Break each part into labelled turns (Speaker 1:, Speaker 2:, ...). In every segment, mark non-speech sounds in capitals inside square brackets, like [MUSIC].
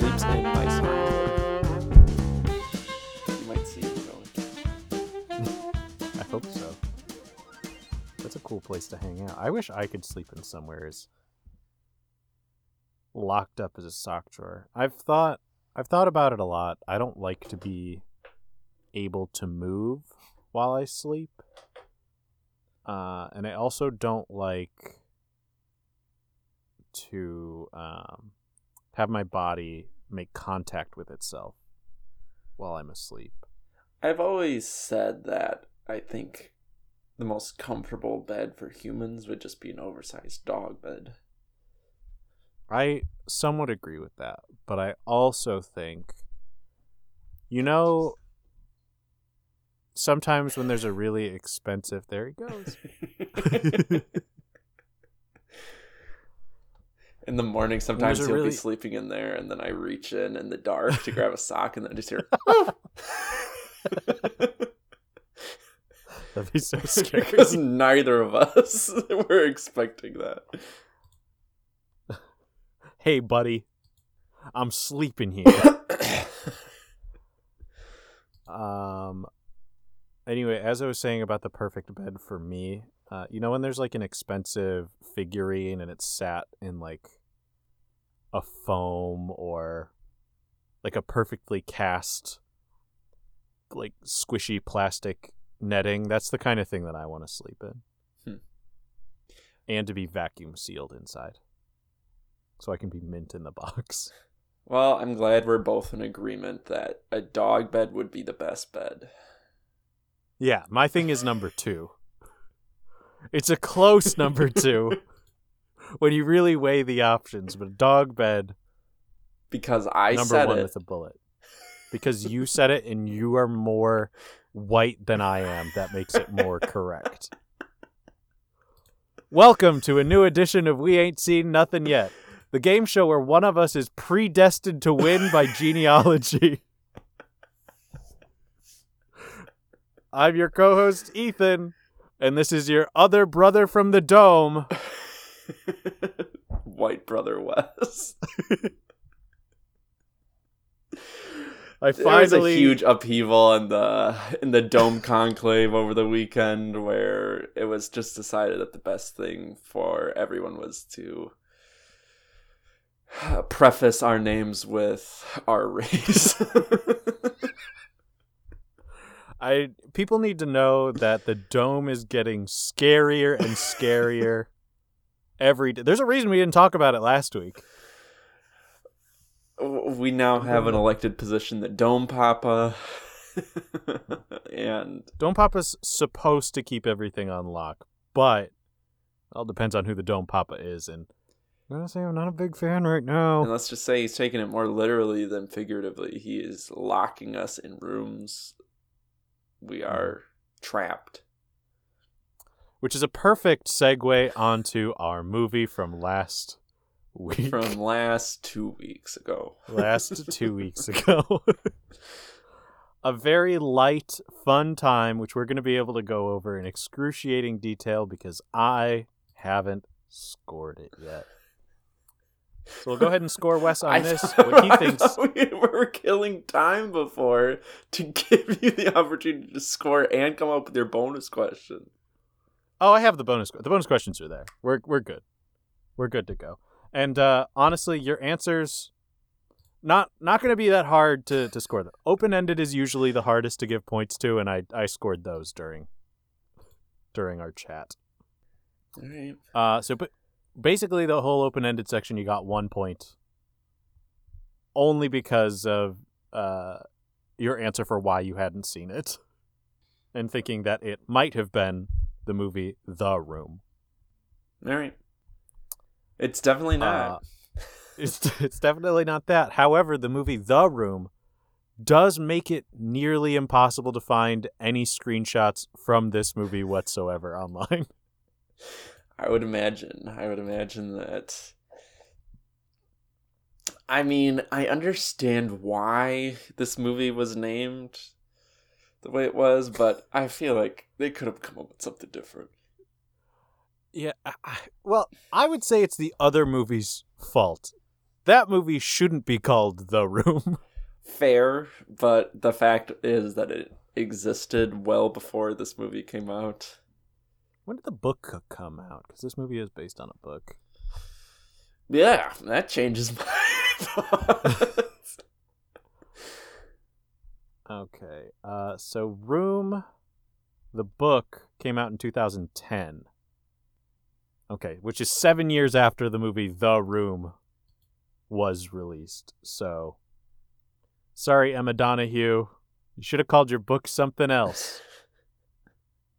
Speaker 1: Sleeps in You might see him going.
Speaker 2: I hope so. That's a cool place to hang out. I wish I could sleep in somewhere as locked up as a sock drawer. I've thought I've thought about it a lot. I don't like to be able to move while I sleep. Uh, and I also don't like to um, have my body make contact with itself while I'm asleep.
Speaker 1: I've always said that I think the most comfortable bed for humans would just be an oversized dog bed.
Speaker 2: I somewhat agree with that, but I also think, you know, sometimes when there's a really expensive, there he goes. [LAUGHS]
Speaker 1: in the morning, sometimes he'll
Speaker 2: really-
Speaker 1: be sleeping in there, and then I reach in in the dark to grab a [LAUGHS] sock, and then I just hear. [LAUGHS]
Speaker 2: That'd be so scary.
Speaker 1: because neither of us were expecting that.
Speaker 2: Hey, buddy, I'm sleeping here. [COUGHS] um. Anyway, as I was saying about the perfect bed for me, uh, you know when there's like an expensive figurine and it's sat in like a foam or like a perfectly cast like squishy plastic netting. That's the kind of thing that I want to sleep in.
Speaker 1: Hmm.
Speaker 2: And to be vacuum sealed inside. So I can be mint in the box.
Speaker 1: Well, I'm glad we're both in agreement that a dog bed would be the best bed.
Speaker 2: Yeah, my thing is number 2. It's a close number 2 when you really weigh the options, but a dog bed
Speaker 1: Because I
Speaker 2: number
Speaker 1: said
Speaker 2: one
Speaker 1: it.
Speaker 2: with a bullet. Because you said it and you are more white than I am. That makes it more correct. Welcome to a new edition of We Ain't Seen Nothing Yet, the game show where one of us is predestined to win by [LAUGHS] genealogy. I'm your co host, Ethan, and this is your other brother from the dome. [LAUGHS]
Speaker 1: White brother Wes.
Speaker 2: I finally
Speaker 1: There was a huge upheaval in the in the dome [LAUGHS] conclave over the weekend where it was just decided that the best thing for everyone was to preface our names with our race.
Speaker 2: I people need to know that the dome is getting scarier and scarier every day. There's a reason we didn't talk about it last week.
Speaker 1: we now have an elected position, the Dome Papa, [LAUGHS] and
Speaker 2: Dome Papa's supposed to keep everything on lock, but it all depends on who the Dome Papa is. And gonna say I'm not a big fan right now.
Speaker 1: and let's just say he's taking it more literally than figuratively. He is locking us in rooms. We hmm. are trapped.
Speaker 2: Which is a perfect segue onto our movie from last week.
Speaker 1: From last two weeks ago. [LAUGHS]
Speaker 2: last two weeks [LAUGHS] ago. [LAUGHS] a very light, fun time, which we're going to be able to go over in excruciating detail because I haven't scored it yet. So we'll go ahead and score Wes on this. [LAUGHS] What he thinks.
Speaker 1: we were killing time before to [LAUGHS] give you the opportunity to score and come up with your bonus question.
Speaker 2: Oh, I have the bonus. The bonus questions are there. We're we're good. We're good to go. And uh, honestly, your answers not not going to be that hard to to score. Them. Open ended is usually the hardest to give points to, and I I scored those during during our chat.
Speaker 1: All right.
Speaker 2: Uh, so but basically the whole open ended section you got one point, only because of uh your answer for why you hadn't seen it, [LAUGHS] and thinking that it might have been the movie The Room.
Speaker 1: All right. It's definitely not.
Speaker 2: Uh, it's [LAUGHS] it's definitely not that. However, the movie The Room does make it nearly impossible to find any screenshots from this movie whatsoever [LAUGHS] online.
Speaker 1: I would imagine. I would imagine that. I mean, I understand why this movie was named the way it was, but I feel like they could have come up with something different.
Speaker 2: Yeah. I, well, I would say it's the other movie's fault. That movie shouldn't be called The Room. [LAUGHS]
Speaker 1: Fair, but the fact is that it existed well before this movie came out.
Speaker 2: When did the book come out? Because this movie is based on a book.
Speaker 1: Yeah, that changes [LAUGHS] my thoughts.
Speaker 2: Okay. Uh, so Room, the book came out in 2010. Okay, which is seven years after the movie The Room was released. So, sorry, Emma Donoghue. You should have called your book something else. [LAUGHS]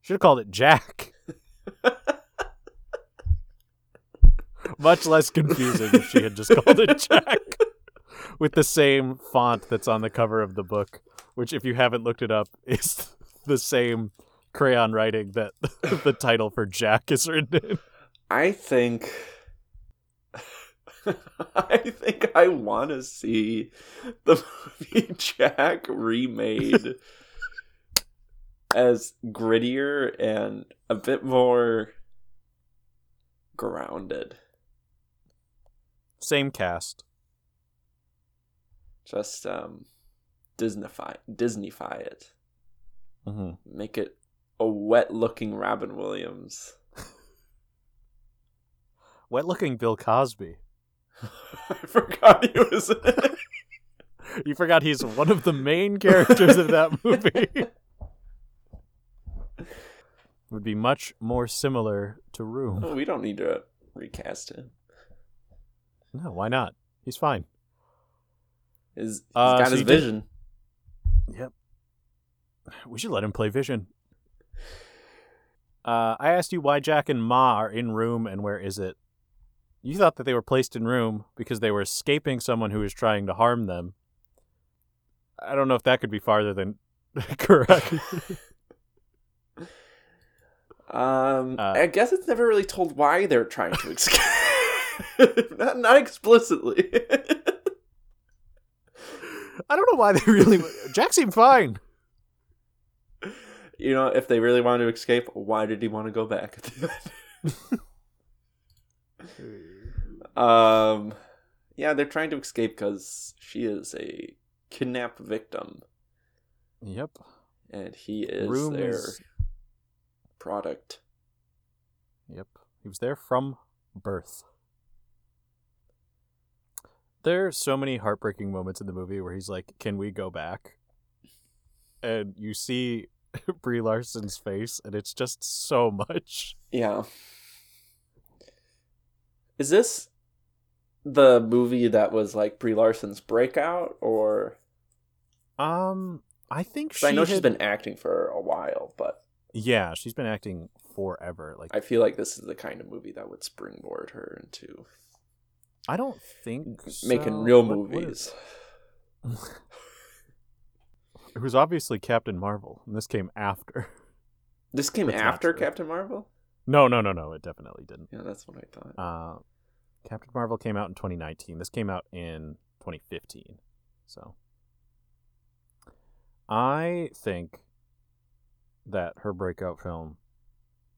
Speaker 2: Should have called it Jack. Much less confusing if she had just called it Jack with the same font that's on the cover of the book, which, if you haven't looked it up, is the same crayon writing that [LAUGHS] the title for Jack is written in.
Speaker 1: I think. [LAUGHS] I think I want to see the movie Jack remade [LAUGHS] as grittier and a bit more grounded.
Speaker 2: Same cast.
Speaker 1: Just um, Disneyfy Disneyfy it.
Speaker 2: Mm-hmm.
Speaker 1: Make it a wet-looking Robin Williams. [LAUGHS]
Speaker 2: Wet looking Bill Cosby. [LAUGHS]
Speaker 1: I forgot he was in it. [LAUGHS]
Speaker 2: You forgot he's one of the main characters of that movie. Would be much more similar to Room.
Speaker 1: Oh, we don't need to recast him.
Speaker 2: No, why not? He's fine.
Speaker 1: His, he's
Speaker 2: Uh,
Speaker 1: got
Speaker 2: so
Speaker 1: his
Speaker 2: you did-
Speaker 1: vision.
Speaker 2: Yep. We should let him play Vision. Uh, I asked you why Jack and Ma are in Room and where is it? You thought that they were placed in Room because they were escaping someone who was trying to harm them. I don't know if that could be farther than [LAUGHS] correct. [LAUGHS]
Speaker 1: Um,
Speaker 2: Uh,
Speaker 1: I guess it's never really told why they're trying to [LAUGHS] escape. [LAUGHS] not, not explicitly. [LAUGHS]
Speaker 2: I don't know why they really. Jack seemed fine.
Speaker 1: you know, if they really wanted to escape, why did he want to go back? um, yeah, they're trying to escape because she is a kidnapped victim,
Speaker 2: Yep.
Speaker 1: and he is
Speaker 2: Room
Speaker 1: their
Speaker 2: is.
Speaker 1: Product.
Speaker 2: Yep. He was there from birth. There are so many heartbreaking moments in the movie where he's like, Can we go back? And you see [LAUGHS] Brie Larson's face, and it's just so much.
Speaker 1: Yeah. Is this the movie that was like Brie Larson's breakout, or
Speaker 2: Um, I think she
Speaker 1: I know she's been acting for a while, but
Speaker 2: Yeah, she's been acting forever. Like
Speaker 1: I feel like this is the kind of movie that would springboard her into
Speaker 2: I don't think
Speaker 1: making
Speaker 2: so.
Speaker 1: real
Speaker 2: What- what
Speaker 1: movies.
Speaker 2: is- [LAUGHS] it was obviously Captain Marvel, and this came after. [LAUGHS]
Speaker 1: This came
Speaker 2: That's
Speaker 1: after. Captain Marvel.
Speaker 2: No, no, no, no. It definitely didn't.
Speaker 1: Yeah, that's what I thought.
Speaker 2: Uh, Captain Marvel came out in 2019. This came out in 2015. So I think that her breakout film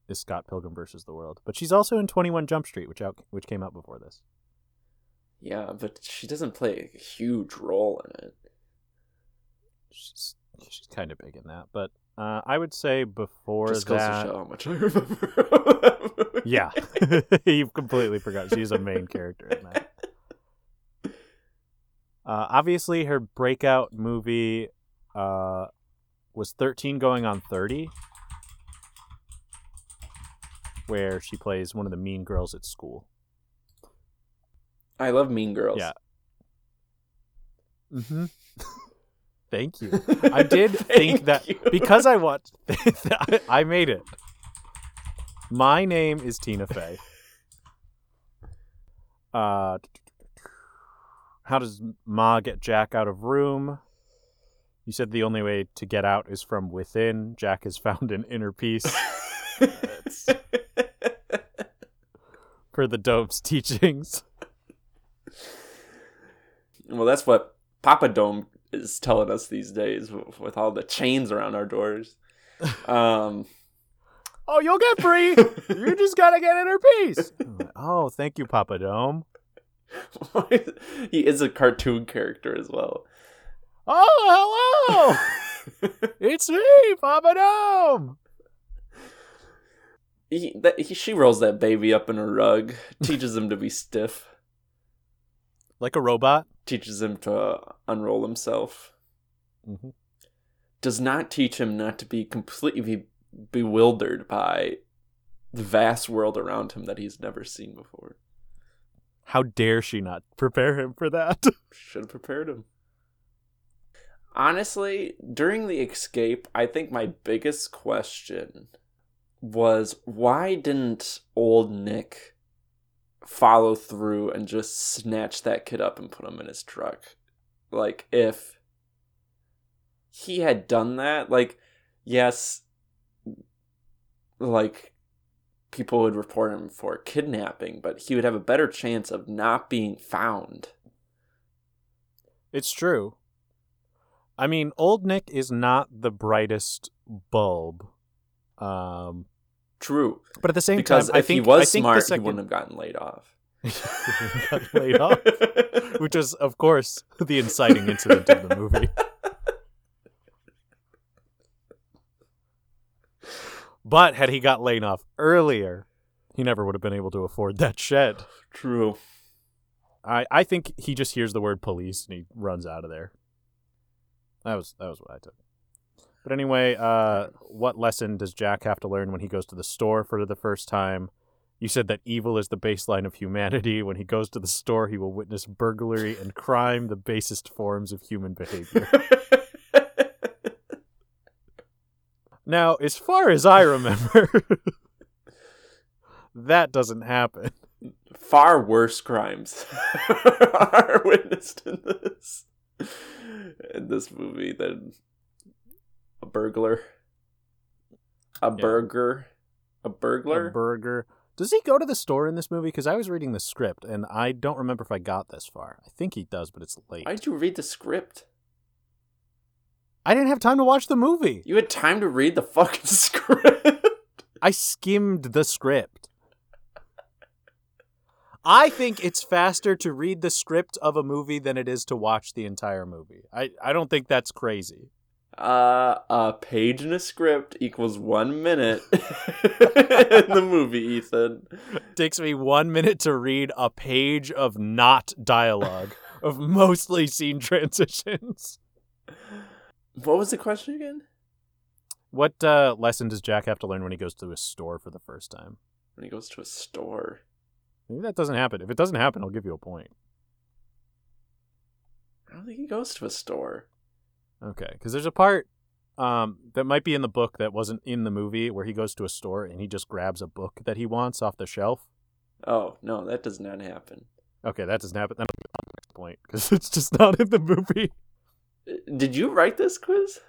Speaker 2: is Scott Pilgrim versus the World, but she's also in 21 Jump Street, which out which came out before this.
Speaker 1: yeah, but she doesn't play a huge role in it.
Speaker 2: She's she's kind of big in that, but uh, I would say before
Speaker 1: Just goes
Speaker 2: that,
Speaker 1: to show how much I remember.
Speaker 2: yeah, [LAUGHS] you completely forgot she's a main character in that. [LAUGHS] Uh, obviously, her breakout movie uh, was 13 going on 30, where she plays one of the mean girls at school.
Speaker 1: I love Mean Girls.
Speaker 2: Yeah. Mm-hmm. [LAUGHS] Thank you. I [LAUGHS] did think that
Speaker 1: you. [LAUGHS]
Speaker 2: because I watched, I made it. My name is Tina Fey. Uh, how does Ma get Jack out of room? You said the only way to get out is from within. Jack has [LAUGHS] found an inner peace [LAUGHS] per the Dope's teachings.
Speaker 1: Well, that's what Papa Dome is telling us these days with, with all the chains around our doors. [LAUGHS] Um,
Speaker 2: Oh, you'll get free. you just gotta get inner peace. oh, thank you, Papa Dome.
Speaker 1: he is a cartoon character as well.
Speaker 2: Oh, hello. [LAUGHS] it's me, Papa Dome.
Speaker 1: He, that, he, she rolls that baby up in a rug, teaches him to be stiff,
Speaker 2: Like a robot.
Speaker 1: teaches him to unroll himself,
Speaker 2: Mm-hmm.
Speaker 1: does not teach him not to be completely bewildered by the vast world around him that he's never seen before.
Speaker 2: How dare she not prepare him for that? [LAUGHS]
Speaker 1: Should have prepared him. Honestly, during the escape, I think my biggest question was why didn't old Nick follow through and just snatch that kid up and put him in his truck? Like, if he had done that, like, yes, like, people would report him for kidnapping, but he would have a better chance of not being found.
Speaker 2: It's true. I mean, old Nick is not the brightest bulb. Um,
Speaker 1: True.
Speaker 2: but at the same
Speaker 1: Because
Speaker 2: time, I think
Speaker 1: he was
Speaker 2: think
Speaker 1: smart,
Speaker 2: second,
Speaker 1: he wouldn't have gotten laid off. [LAUGHS]
Speaker 2: got laid off, [LAUGHS] which is, of course, the inciting incident of the movie. But had he got laid off earlier, he never would have been able to afford that shed.
Speaker 1: True.
Speaker 2: I, I think he just hears the word police and he runs out of there. That was that was what I took. But anyway, uh, what lesson does Jack have to learn when he goes to the store for the first time? You said that evil is the baseline of humanity. When he goes to the store, he will witness burglary and crime, the basest forms of human behavior. [LAUGHS] Now, as far as I remember, [LAUGHS] that doesn't happen.
Speaker 1: Far worse crimes [LAUGHS] are witnessed in this in this movie than a burglar, a burger, a burglar.
Speaker 2: A burger. Does he go to the store in this movie? Because I was reading the script and I don't remember if I got this far. I think he does, but it's late.
Speaker 1: Why'd you read the script?
Speaker 2: I didn't have time to watch the movie.
Speaker 1: You had time to read the fucking [LAUGHS] script.
Speaker 2: I skimmed the script. I think it's faster to read the script of a movie than it is to watch the entire movie. I, I don't think that's crazy.
Speaker 1: Uh, a page in a script equals one minute [LAUGHS] in the movie, Ethan.
Speaker 2: It takes me one minute to read a page of not dialogue, of mostly scene transitions.
Speaker 1: What was the question again?
Speaker 2: What uh, lesson does Jack have to learn when he goes to a store for the first time?
Speaker 1: When he goes to a store.
Speaker 2: Maybe that doesn't happen. If it doesn't happen, I'll give you a point.
Speaker 1: I don't think he goes to a store.
Speaker 2: Okay, because there's a part um, that might be in the book that wasn't in the movie where he goes to a store and he just grabs a book that he wants off the shelf.
Speaker 1: Oh, no, that does not happen.
Speaker 2: Okay, that doesn't happen. Then I'll get on to the next point because [LAUGHS] it's just not in the movie.
Speaker 1: Uh, Did you write this quiz?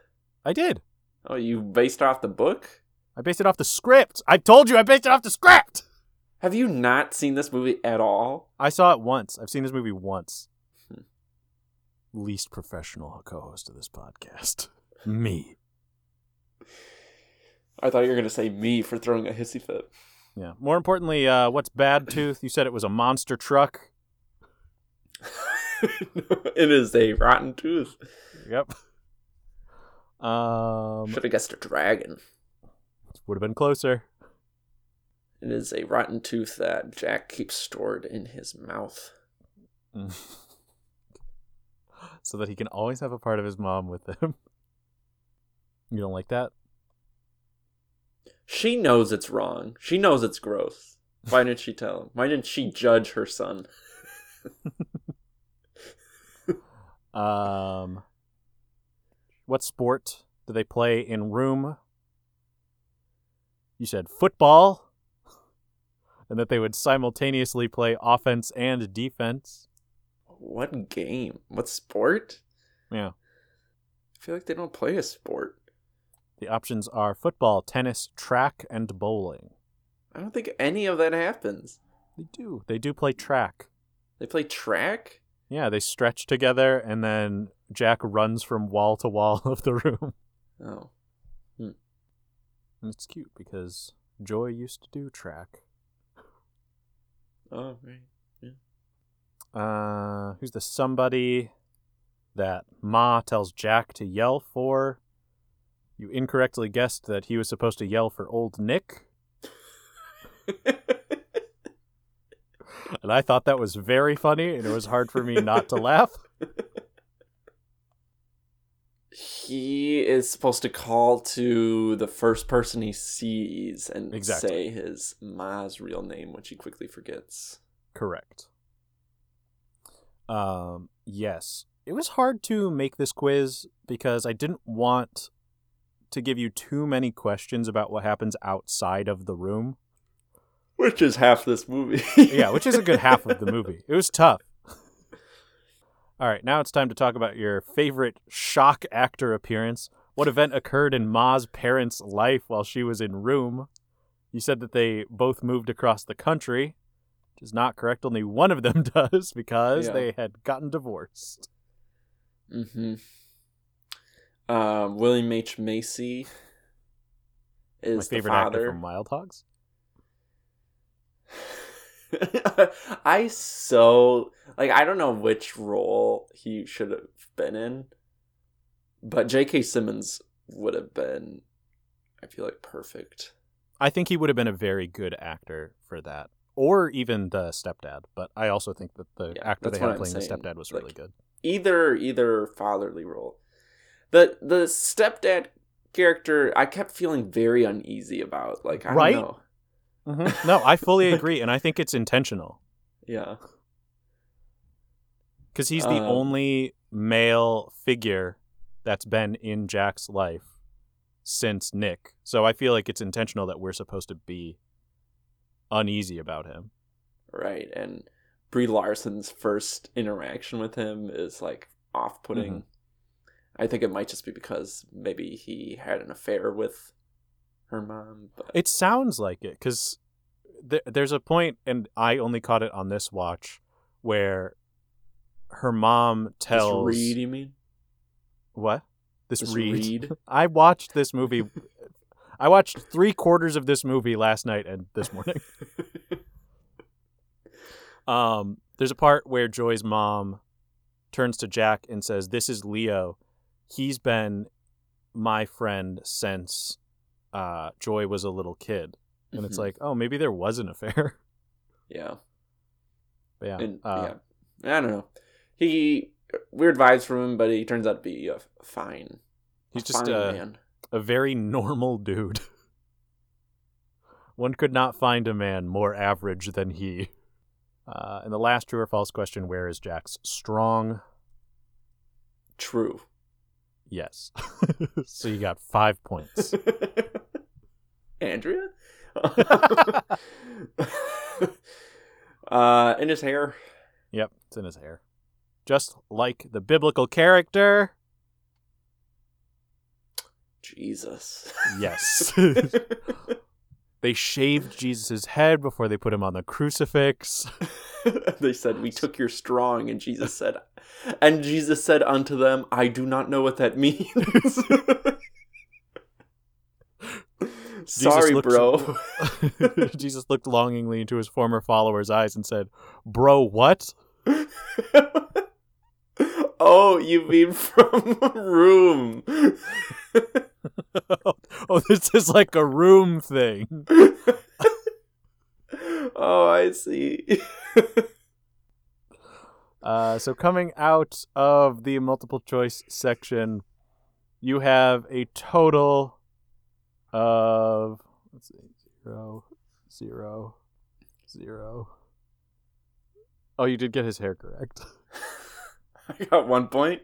Speaker 2: I did.
Speaker 1: Oh, you based off the book?
Speaker 2: I based it off the script. I told you I based it off the script.
Speaker 1: Have you not seen this movie at all?
Speaker 2: I saw it once. I've seen this movie once.
Speaker 1: Hmm.
Speaker 2: Least professional co-host of this podcast. [LAUGHS] Me.
Speaker 1: I thought you were going to say me for throwing a hissy fit.
Speaker 2: Yeah. More importantly, uh, what's Bad Tooth? You said it was a monster truck. [LAUGHS]
Speaker 1: it is a rotten tooth.
Speaker 2: Yep. Um,
Speaker 1: Should have guessed a dragon.
Speaker 2: would have been closer.
Speaker 1: It is a rotten tooth that Jack keeps stored in his mouth. [LAUGHS]
Speaker 2: so that he can always have a part of his mom with him. [LAUGHS] You don't like that?
Speaker 1: She knows it's wrong. She knows it's gross. Why didn't she tell him? Why didn't she judge her son? [LAUGHS]
Speaker 2: Um, what sport do they play in room? You said football, and that they would simultaneously play offense and defense.
Speaker 1: What game? What sport?
Speaker 2: Yeah.
Speaker 1: I feel like they don't play a sport.
Speaker 2: The options are football, tennis, track, and bowling.
Speaker 1: I don't think any of that happens.
Speaker 2: They do. They do play track.
Speaker 1: They play track?
Speaker 2: Yeah, they stretch together, and then Jack runs from wall to wall [LAUGHS] of the room.
Speaker 1: Oh. Hmm.
Speaker 2: And it's cute because Joy used to do track.
Speaker 1: Oh, right.
Speaker 2: Uh, who's the somebody that Ma tells Jack to yell for? You incorrectly guessed that he was supposed to yell for old Nick, [LAUGHS] and I thought that was very funny, and it was hard for me not to laugh. [LAUGHS]
Speaker 1: he is supposed to call to the first person he sees and
Speaker 2: Exactly.
Speaker 1: say his ma's real name, which he quickly forgets.
Speaker 2: Correct. Um, yes. It was hard to make this quiz because I didn't want to give you too many questions about what happens outside of the room.
Speaker 1: Which is half this movie.
Speaker 2: Yeah, which is a good half of the [LAUGHS] movie. It was tough. All right, now it's time to talk about your favorite shock actor appearance. What event occurred in Ma's parents' life while she was in room? You said that they both moved across the country, which is not correct. Only one of them [LAUGHS] does because
Speaker 1: Yeah.
Speaker 2: they had gotten divorced.
Speaker 1: Mm-hmm. Um, William H. Macy is
Speaker 2: My favorite
Speaker 1: the
Speaker 2: actor from Wild Hogs. [SIGHS] [LAUGHS] [LAUGHS]
Speaker 1: I so like I don't know which role he should have been in, but J.K. Simmons would have been, I feel like, perfect.
Speaker 2: I think he would have been a very good actor for that, or even the stepdad. But I also think that the
Speaker 1: Yeah,
Speaker 2: actor they had playing the stepdad was
Speaker 1: Like,
Speaker 2: really good.
Speaker 1: Either either fatherly role. The the stepdad character I kept feeling very uneasy about. Like I
Speaker 2: Right?
Speaker 1: don't know.
Speaker 2: No, I fully [LAUGHS] agree, and I think it's intentional.
Speaker 1: Yeah.
Speaker 2: because he's the
Speaker 1: Um,
Speaker 2: only male figure that's been in Jack's life since Nick. So I feel like it's intentional that we're supposed to be uneasy about him.
Speaker 1: Right. And Brie Larson's first interaction with him is like off putting.
Speaker 2: Mhm.
Speaker 1: I think it might just be because maybe he had an affair with her mom. But
Speaker 2: It sounds like it because th- there's a point, and I only caught it on this watch, where her mom
Speaker 1: This
Speaker 2: tells
Speaker 1: Reed, you mean?
Speaker 2: what this,
Speaker 1: This
Speaker 2: read.
Speaker 1: Reed? [LAUGHS]
Speaker 2: I watched this movie. I watched three quarters of this movie last night and this morning. [LAUGHS] Um, there's a part where Joy's mom turns to Jack and says, "This is Leo. He's been my friend since uh, Joy was a little kid." And it's
Speaker 1: Mhm.
Speaker 2: like, oh, maybe there was an affair. [LAUGHS]
Speaker 1: yeah.
Speaker 2: but yeah,
Speaker 1: And
Speaker 2: uh,
Speaker 1: yeah. I don't know. He weird vibes from him, but he turns out to be a fine.
Speaker 2: he's
Speaker 1: a
Speaker 2: just
Speaker 1: fine
Speaker 2: a,
Speaker 1: man.
Speaker 2: a very normal dude. [LAUGHS] One could not find a man more average than he. Uh, and the last true or false question: Where is Jack's strong?
Speaker 1: True.
Speaker 2: Yes. [LAUGHS] so you got five points. [LAUGHS]
Speaker 1: Andrea? [LAUGHS] uh, in his hair.
Speaker 2: Yep, it's in his hair. Just like the biblical character.
Speaker 1: Jesus.
Speaker 2: Yes. They shaved Jesus' head before they put him on the crucifix. [LAUGHS]
Speaker 1: they said, We took your strong, and Jesus said, And Jesus said unto them, I do not know what that [LAUGHS] means. [LAUGHS] Sorry,
Speaker 2: looked-
Speaker 1: bro.
Speaker 2: Jesus looked longingly into his former followers' eyes and said, Bro, what?
Speaker 1: oh, you mean from room. [LAUGHS]
Speaker 2: oh, this is like a room thing. [LAUGHS]
Speaker 1: oh, I see. [LAUGHS]
Speaker 2: Uh, so coming out of the multiple choice section, you have a total of let's see, zero, zero, zero. Oh, you did get his hair correct.
Speaker 1: I got one point.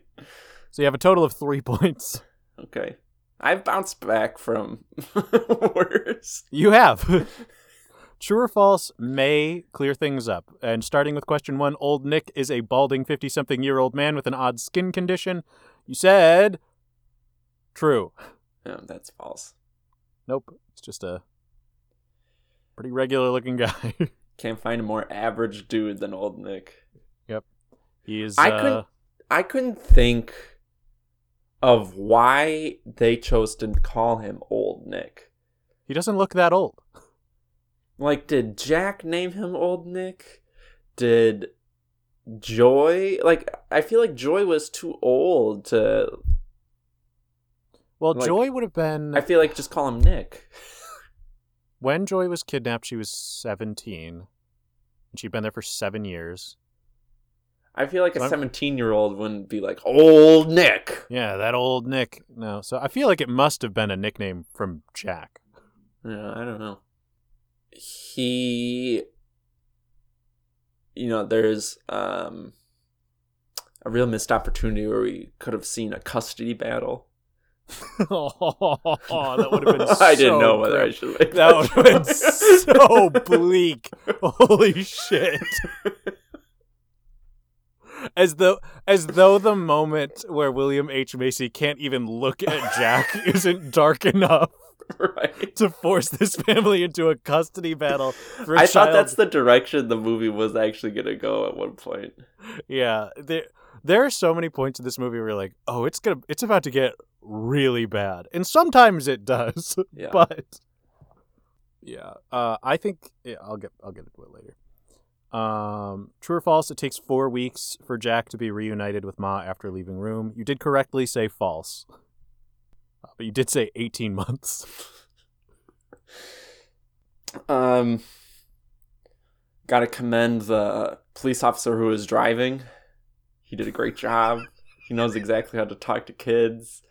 Speaker 2: So you have a total of three points.
Speaker 1: Okay. I've bounced back from [LAUGHS] worse.
Speaker 2: You have. [LAUGHS] True or false may clear things up. And starting with question one, old Nick is a balding 50 something year old man with an odd skin condition. You said true.
Speaker 1: No, that's false.
Speaker 2: Nope. It's just a pretty regular looking [LAUGHS] guy.
Speaker 1: Can't find a more average dude than old Nick. Yep.
Speaker 2: He is.
Speaker 1: I
Speaker 2: uh,
Speaker 1: couldn't I couldn't think of why they chose to call him Old Nick.
Speaker 2: He doesn't look that old.
Speaker 1: Like, did Jack name him Old Nick? Did Joy like? I feel like Joy was too old to.
Speaker 2: Well,
Speaker 1: Like,
Speaker 2: Joy would have been
Speaker 1: I feel like just call him Nick.
Speaker 2: when Joy was kidnapped. She was seventeen, and she'd been there for seven years.
Speaker 1: I feel like a
Speaker 2: I'm-
Speaker 1: seventeen-year-old wouldn't be like Old Nick.
Speaker 2: Yeah, that old Nick. No, so I feel like it must have been a nickname from Jack.
Speaker 1: Yeah, I don't know. He, you know, there's um a real missed opportunity where we could have seen a custody battle. [LAUGHS]
Speaker 2: oh, that would have been. [LAUGHS]
Speaker 1: I didn't know whether. I should make
Speaker 2: That would have been so [LAUGHS] bleak. Holy shit. As though as though the moment where William H. Macy can't even look at [LAUGHS] Jack isn't dark enough
Speaker 1: right.
Speaker 2: to force this family into a custody battle for
Speaker 1: I thought that's the direction the movie was actually gonna go at one point.
Speaker 2: Yeah. There there are so many points in this movie where you're like, oh, it's gonna it's about to get really bad. And sometimes it does. [LAUGHS]
Speaker 1: Yeah.
Speaker 2: but yeah, uh, I think yeah, I'll get I'll get into it later. Um, true or false? It takes four weeks for Jack to be reunited with Ma after leaving room. You did correctly say false, Uh, but you did say eighteen months.
Speaker 1: Um, gotta commend the police officer who was driving. He did a great job. He knows exactly how to talk to kids.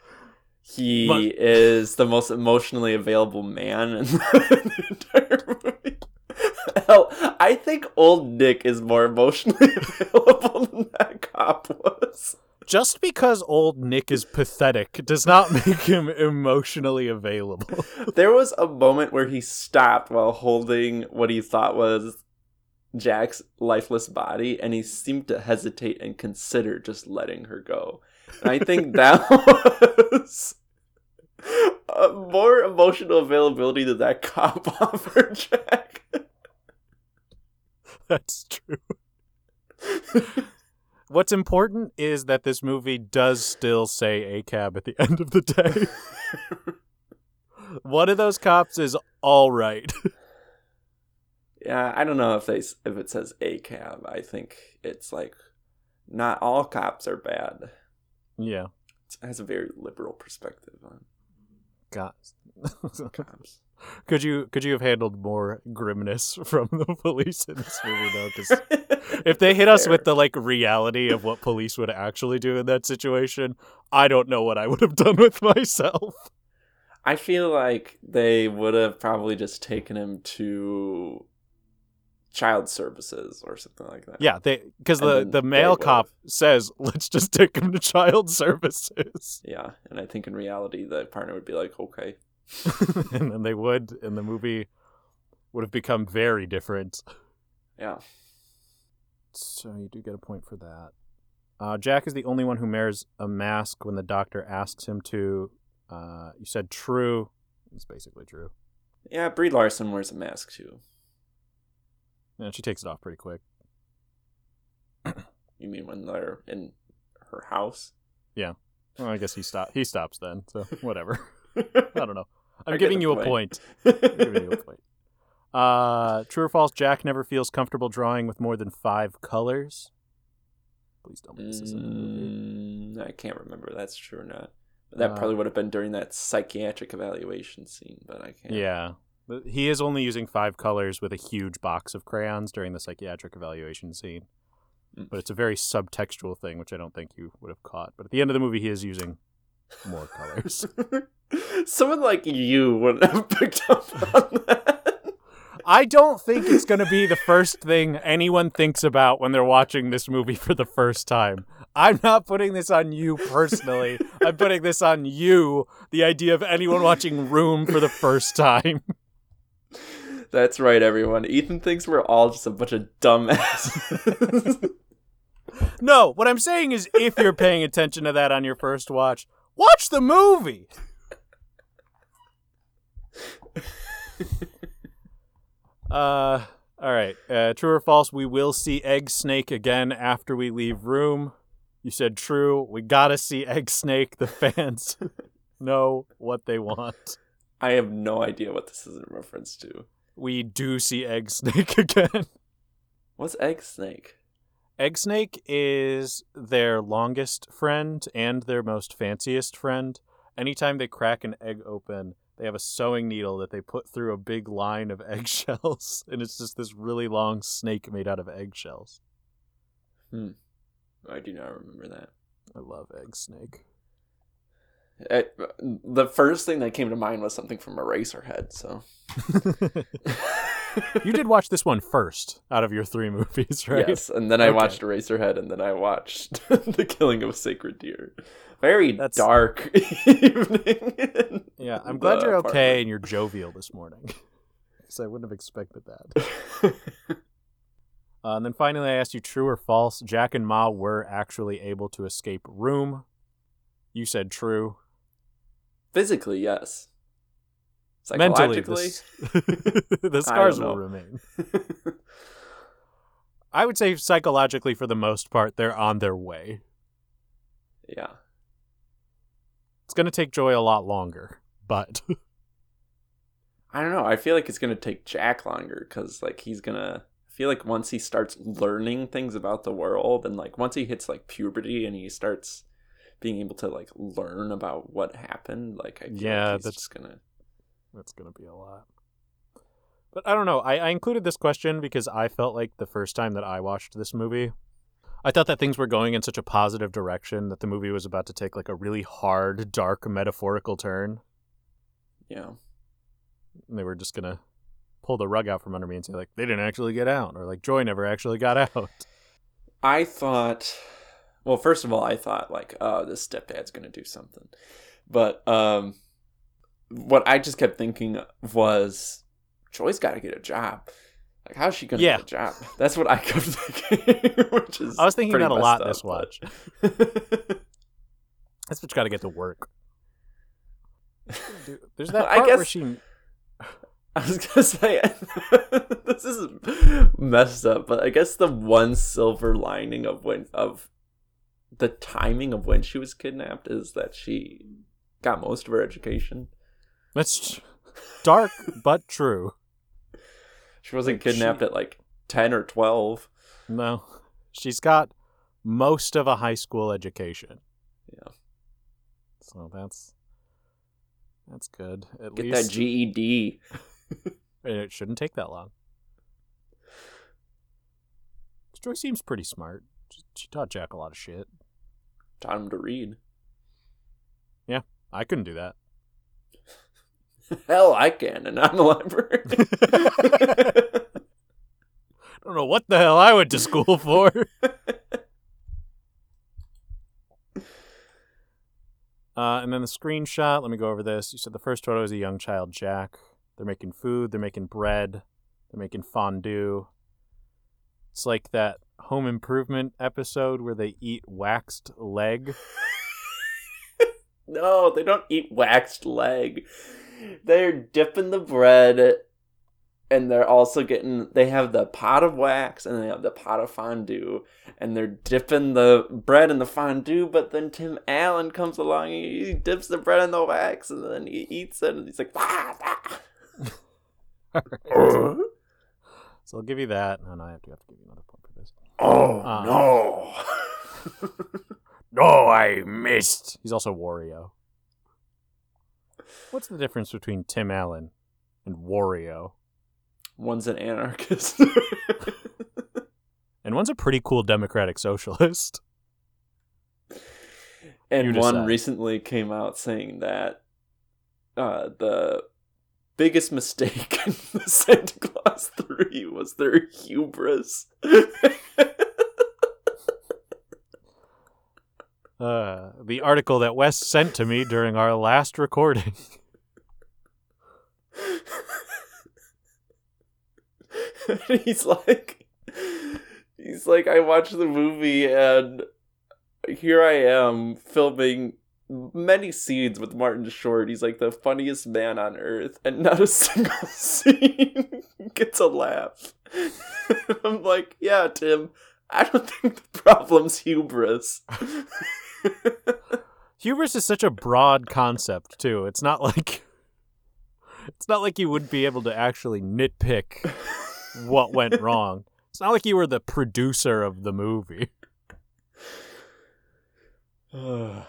Speaker 1: He
Speaker 2: But-
Speaker 1: is the most emotionally available man in [LAUGHS] the entire movie. Hell, I think old Nick is more emotionally [LAUGHS] available than that cop was.
Speaker 2: Just because old Nick is pathetic does not make him emotionally available. [LAUGHS]
Speaker 1: There was a moment where he stopped while holding what he thought was Jack's lifeless body, and he seemed to hesitate and consider just letting her go. And I think [LAUGHS] that was more emotional availability than that cop offered Jack.
Speaker 2: That's true. What's important is that this movie does still say ACAB at the end of the day. [LAUGHS] One of those cops is all right.
Speaker 1: yeah, I don't know if they if it says a cab. I think it's like not all cops are bad.
Speaker 2: yeah.
Speaker 1: It has a very liberal perspective on
Speaker 2: God. [LAUGHS]
Speaker 1: cops.
Speaker 2: Could you could you have handled more grimness [LAUGHS] from the police in this movie though? Because [LAUGHS] if they hit us with the like reality of what police would actually do in that situation, I don't know what I would have done with myself.
Speaker 1: I feel like they would have probably just taken him to child services or something like that.
Speaker 2: Yeah, they because the the male cop says, "Let's just [LAUGHS] take him to child services,"
Speaker 1: Yeah, and I think in reality the partner would be like, okay, [LAUGHS]
Speaker 2: and then they would, and the movie would have become very different.
Speaker 1: yeah,
Speaker 2: So you do get a point for that. Uh, Jack is the only one who wears a mask when the doctor asks him to. Uh, you said true. It's basically true.
Speaker 1: yeah. Brie Larson wears a mask too.
Speaker 2: And she takes it off pretty quick.
Speaker 1: You mean when they're in her house? Yeah.
Speaker 2: Well, I guess he stop. He stops then. So whatever. [LAUGHS] I don't know. I'm giving you a
Speaker 1: point.
Speaker 2: point. [LAUGHS] I'm giving you a point. Uh, true or false? Jack never feels comfortable drawing with more than five colors. Please tell me this is the movie.
Speaker 1: Mm, I can't remember if that's true or not. That
Speaker 2: Uh,
Speaker 1: probably would have been during that psychiatric evaluation scene, but I can't.
Speaker 2: Yeah. He is only using five colors with a huge box of crayons during the psychiatric evaluation scene.
Speaker 1: Mm.
Speaker 2: But it's a very subtextual thing, which I don't think you would have caught. But at the end of the movie, he is using more colors. [LAUGHS]
Speaker 1: Someone like you wouldn't have picked up on that.
Speaker 2: I don't think it's going to be the first thing anyone thinks about when they're watching this movie for the first time. I'm not putting this on you personally. I'm putting this on you, the idea of anyone watching Room for the first time. [LAUGHS]
Speaker 1: That's right, everyone. Ethan thinks we're all just a bunch of dumbasses. [LAUGHS]
Speaker 2: No, what I'm saying is if you're paying attention to that on your first watch, watch the movie. [LAUGHS] Uh All right. Uh, true or false? We will see Egg Snake again after we leave room. You said true. We gotta see Egg Snake. The fans [LAUGHS] know what they want.
Speaker 1: I have no idea what this is in reference to.
Speaker 2: We do see Egg Snake [LAUGHS] again.
Speaker 1: What's egg snake?
Speaker 2: Egg Snake is their longest friend and their most fanciest friend. Anytime they crack an egg open, they have a sewing needle that they put through a big line of [LAUGHS] eggshells, and it's just this really long snake made out of eggshells.
Speaker 1: Hmm. I do not remember that.
Speaker 2: I love Egg Snake.
Speaker 1: I, the first thing that came to mind was something from Eraserhead. So [LAUGHS] [LAUGHS]
Speaker 2: you did watch this one first out of your three [LAUGHS] movies, right?
Speaker 1: yes, and then I
Speaker 2: Okay.
Speaker 1: watched Eraserhead, and then I watched [LAUGHS] The Killing of a Sacred Deer. Very
Speaker 2: That's-
Speaker 1: dark [LAUGHS] evening.
Speaker 2: Yeah, I'm glad you're okay and you're jovial this morning. Because I wouldn't have expected that. Uh, and then finally, I asked you true or false. Jack and Ma were actually able to escape room. You said true.
Speaker 1: Physically, yes.
Speaker 2: Mentally,
Speaker 1: Psychologically, [LAUGHS]
Speaker 2: the, scars will remain. [LAUGHS] I would say psychologically, for the most part, they're on their way.
Speaker 1: yeah.
Speaker 2: It's going to take Joy a lot longer, but [LAUGHS]
Speaker 1: I don't know. I feel like it's gonna take Jack longer because like he's gonna. I feel like once he starts learning things about the world and like once he hits like puberty and he starts being able to like learn about what happened, like I
Speaker 2: Yeah,
Speaker 1: like he's
Speaker 2: that's-
Speaker 1: just gonna.
Speaker 2: That's going to be a lot. But I don't know. I, I included this question because I felt like the first time that I watched this movie, I thought that things were going in such a positive direction that the movie was about to take like a really hard, dark, metaphorical turn.
Speaker 1: Yeah.
Speaker 2: And they were just going to pull the rug out from under me and say, like, they didn't actually get out, or like, Joy never actually got [LAUGHS] out.
Speaker 1: I thought, well, first of all, I thought like, oh, this stepdad's gonna do something, but um, what I just kept thinking was, Joy's got to get a job. Like, how's she gonna
Speaker 2: Yeah.
Speaker 1: get a job? [LAUGHS] That's what I kept thinking. [LAUGHS] Which is
Speaker 2: I was thinking that a lot
Speaker 1: messed
Speaker 2: this watch. That's what's got to get to work. [LAUGHS] Dude, There's that
Speaker 1: I
Speaker 2: part where
Speaker 1: guess-
Speaker 2: she.
Speaker 1: I was gonna say this is messed up, but I guess the one silver lining of when of the timing of when she was kidnapped is that she got most of her education.
Speaker 2: That's dark but true.
Speaker 1: She wasn't
Speaker 2: Like, she-
Speaker 1: kidnapped at like ten or twelve.
Speaker 2: No, she's got most of a high school education.
Speaker 1: Yeah.
Speaker 2: So that's that's good. At
Speaker 1: Get
Speaker 2: least
Speaker 1: that E GED. [LAUGHS]
Speaker 2: it shouldn't take that long. Joy seems pretty smart. She, she taught Jack a lot of shit.
Speaker 1: Taught him to read.
Speaker 2: Yeah, I couldn't do that.
Speaker 1: Hell, I can, and I'm a librarian.
Speaker 2: I [LAUGHS] [LAUGHS] don't know what the hell I went to school for. [LAUGHS] Uh, and then the screenshot. Let me go over this. You said the first photo is a young child, Jack. They're making food. They're making bread. They're making fondue. It's like that home improvement episode where they eat waxed leg.
Speaker 1: No, they don't eat waxed leg. They're dipping the bread and they're also getting they have the pot of wax and they have the pot of fondue and they're dipping the bread in the fondue but then Tim Allen comes along and he dips the bread in the wax and then he eats it and he's like ah, ah.
Speaker 2: Alright. so I'll give you that. No, no, I have to have to give you another point for this.
Speaker 1: oh
Speaker 2: Uh.
Speaker 1: no [LAUGHS]
Speaker 2: No, I missed. He's also Wario. What's the difference between Tim Allen and Wario?
Speaker 1: one's an anarchist
Speaker 2: And one's a pretty cool democratic socialist. [LAUGHS]
Speaker 1: and one recently came out saying that uh, the biggest mistake [LAUGHS] in the Santa Clause 3 was their hubris. [LAUGHS]
Speaker 2: Uh, the article that Wes sent to me during our last recording. [LAUGHS] [LAUGHS]
Speaker 1: he's like he's like I watched the movie and here I am filming many scenes with Martin Short. He's like the funniest man on earth, and not a [LAUGHS] single scene gets a laugh. I'm like, yeah, Tim. I don't think the problem's hubris. [LAUGHS]
Speaker 2: Hubris is such a broad concept too. It's not like [LAUGHS] it's not like you would be able to actually nitpick what went [LAUGHS] wrong. It's not like you were the producer of the movie. [SIGHS]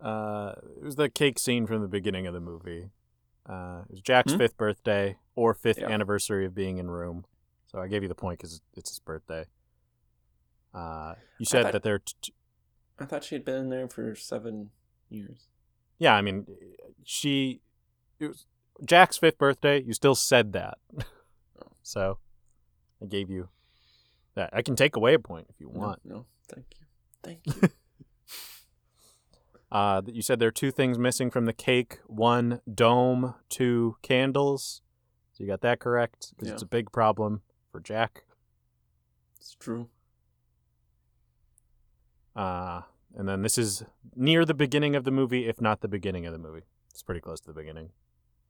Speaker 2: Uh, it was the cake scene from the beginning of the movie. Uh, it was Jack's
Speaker 1: Hmm?
Speaker 2: fifth birthday or fifth
Speaker 1: Yeah.
Speaker 2: anniversary of being in room. So I gave you the point because it's his birthday. Uh, you said
Speaker 1: thought-
Speaker 2: that they're t- t-
Speaker 1: I thought she had been in there for seven years.
Speaker 2: yeah. I mean, she it was Jack's fifth birthday. You still said that, [LAUGHS] so I gave you that. I can take away a point if you want.
Speaker 1: No, thank you. Thank you. [LAUGHS]
Speaker 2: Uh, you said there are two things missing from the cake: one dome, two candles. So you got that correct because
Speaker 1: Yeah.
Speaker 2: it's a big problem for Jack.
Speaker 1: it's true.
Speaker 2: Uh, and then this is near the beginning of the movie, if not the beginning of the movie. It's pretty close to the beginning.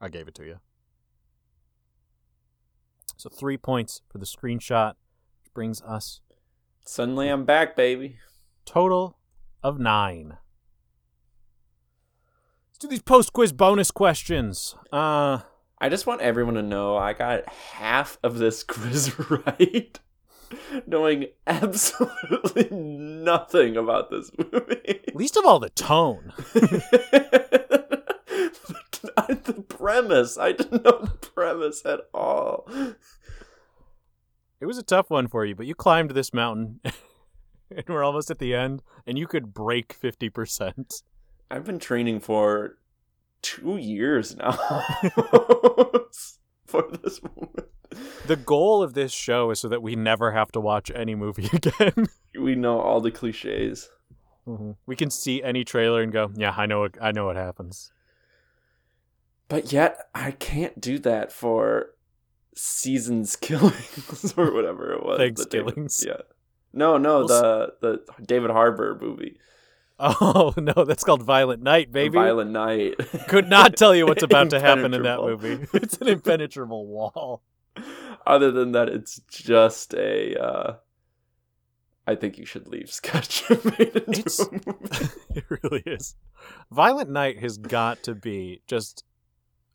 Speaker 2: I gave it to you. So three points for the screenshot, which brings us
Speaker 1: Suddenly I'm back, baby.
Speaker 2: total of nine. Let's do these post quiz bonus questions. Uh,
Speaker 1: I just want everyone to know I got half of this [LAUGHS] quiz right, [LAUGHS] knowing absolutely [LAUGHS] nothing about this movie.
Speaker 2: least of all the tone. [LAUGHS]
Speaker 1: the premise. I didn't know the premise at all.
Speaker 2: It was a tough one for you, but you climbed this mountain, and we're almost at the end, and you could break fifty percent.
Speaker 1: I've been training for two years now for this moment.
Speaker 2: The goal of this show is so that we never have to watch any movie [LAUGHS] again.
Speaker 1: We know all the cliches. Mm-hmm.
Speaker 2: We can see any trailer and go, "Yeah, I know. What, I know what happens."
Speaker 1: But yet, I can't do that for seasons [LAUGHS] killings or whatever it was.
Speaker 2: Things
Speaker 1: the David-
Speaker 2: Killings.
Speaker 1: Yeah. No, no, the the David Harbour movie,
Speaker 2: Oh [LAUGHS] no, that's called Violent Night, baby.
Speaker 1: Violent Night.
Speaker 2: Could not tell you what's about to happen in that movie. It's an impenetrable wall. [LAUGHS]
Speaker 1: Other than that, it's just a. Uh, I think you should leave [LAUGHS] sketch made into
Speaker 2: It's-
Speaker 1: a [LAUGHS] movie.
Speaker 2: it really is. Violent Night has got to be just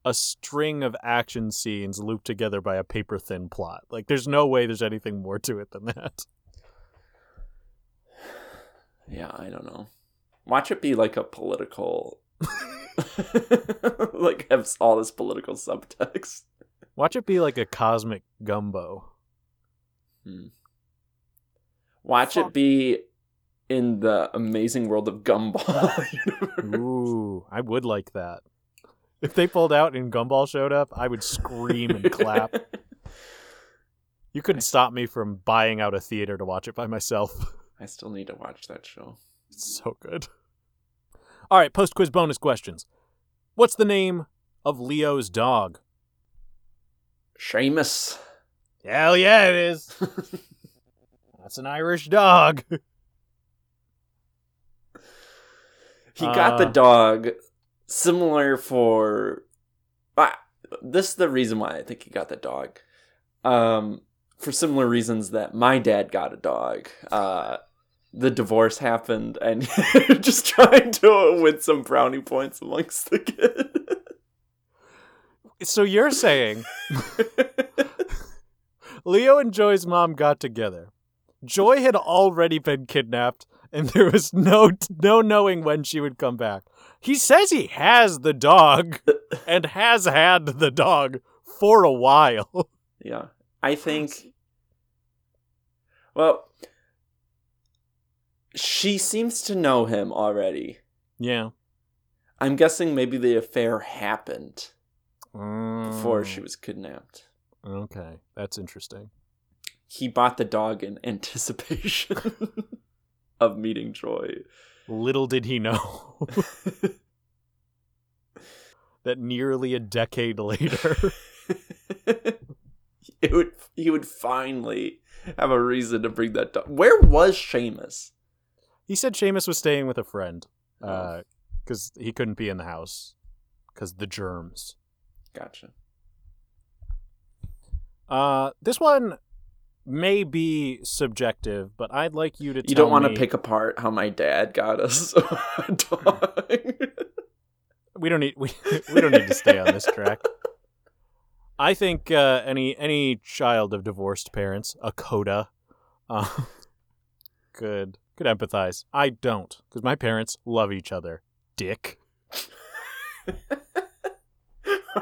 Speaker 2: a string of action scenes looped together by a paper thin plot. Like there's no way there's anything more to it than that. [SIGHS]
Speaker 1: Yeah, I don't know. Watch it be like a political. like have all this political subtext.
Speaker 2: Watch it be like a cosmic gumbo.
Speaker 1: Hmm. Watch
Speaker 2: Fuck.
Speaker 1: it be in the amazing world of Gumball. [LAUGHS] [LAUGHS]
Speaker 2: Ooh, I would like that. If they pulled out and Gumball showed up, I would scream and clap. [LAUGHS] You couldn't stop me from buying out a theater to watch it by myself.
Speaker 1: I still need to watch that show.
Speaker 2: It's so good. All right, post quiz bonus questions. What's the name of Leo's dog?
Speaker 1: Seamus.
Speaker 2: Hell yeah, it is. [LAUGHS] That's an Irish dog.
Speaker 1: He got the
Speaker 2: Uh.
Speaker 1: dog similar for. Ah, this is the reason why I think he got the dog. Um, for similar reasons that my dad got a dog. Uh, the divorce happened, and [LAUGHS] just trying to win some brownie points amongst the kids.
Speaker 2: So you're saying Leo and Joy's mom got together. Joy had already been kidnapped, and there was no no knowing when she would come back. He says he has the dog and has had the dog for a while.
Speaker 1: Yeah. I think. Well, she seems to know him already.
Speaker 2: Yeah.
Speaker 1: I'm guessing maybe the affair happened before she oh. was kidnapped.
Speaker 2: Okay, that's interesting.
Speaker 1: He bought the dog in anticipation [LAUGHS] of meeting Joy.
Speaker 2: Little did he know [LAUGHS] that nearly a decade later. [LAUGHS]
Speaker 1: it would he would finally have a reason to bring that dog. Where was Seamus?
Speaker 2: He said Seamus was staying with a friend.
Speaker 1: Oh.
Speaker 2: Uh, because he couldn't be in the house because the germs.
Speaker 1: Gotcha.
Speaker 2: Uh, this one may be subjective, but I'd like you to. Tell you
Speaker 1: don't want to
Speaker 2: me-
Speaker 1: pick apart how my dad got us [LAUGHS] a dog. [LAUGHS]
Speaker 2: We don't need. We we don't need to stay on this track. [LAUGHS] I think uh, any any child of divorced parents, a coda, uh, could could empathize. I don't, because my parents love each other. Dick.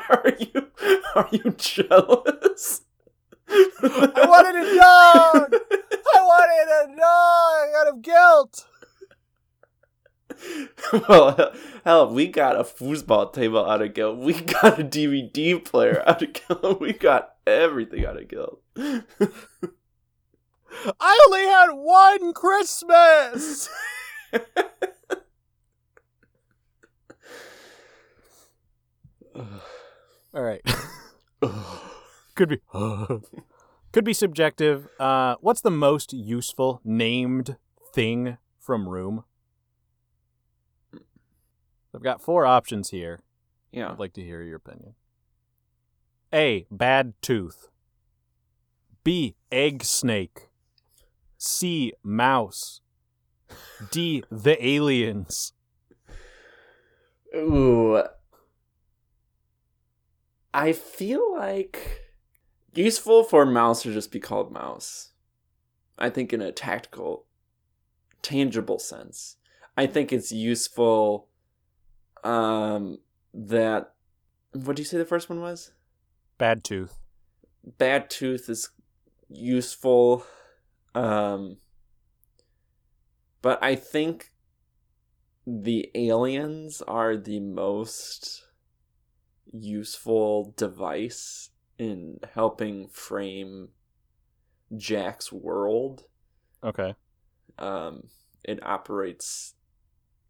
Speaker 1: Are you are you jealous?
Speaker 2: I wanted a dog. I wanted a dog out of guilt.
Speaker 1: well, hell, hell, we got a foosball table out of guilt. We got a DVD player out of guilt. We got everything out of guilt.
Speaker 2: I only had one Christmas. All right. [LAUGHS] could be could be subjective. Uh, what's the most useful named thing from Room? I've got four options here.
Speaker 1: yeah.
Speaker 2: I'd like to hear your opinion. A. Bad tooth. B. Egg snake. C. Mouse. D. The aliens.
Speaker 1: Ooh. I feel like useful for mouse to just be called mouse. I think in a tactical, tangible sense. I think it's useful um that what do you say the first one was?
Speaker 2: Bad tooth.
Speaker 1: Bad tooth is useful. Um but I think the aliens are the most useful device in helping frame Jack's world.
Speaker 2: Okay.
Speaker 1: Um, it operates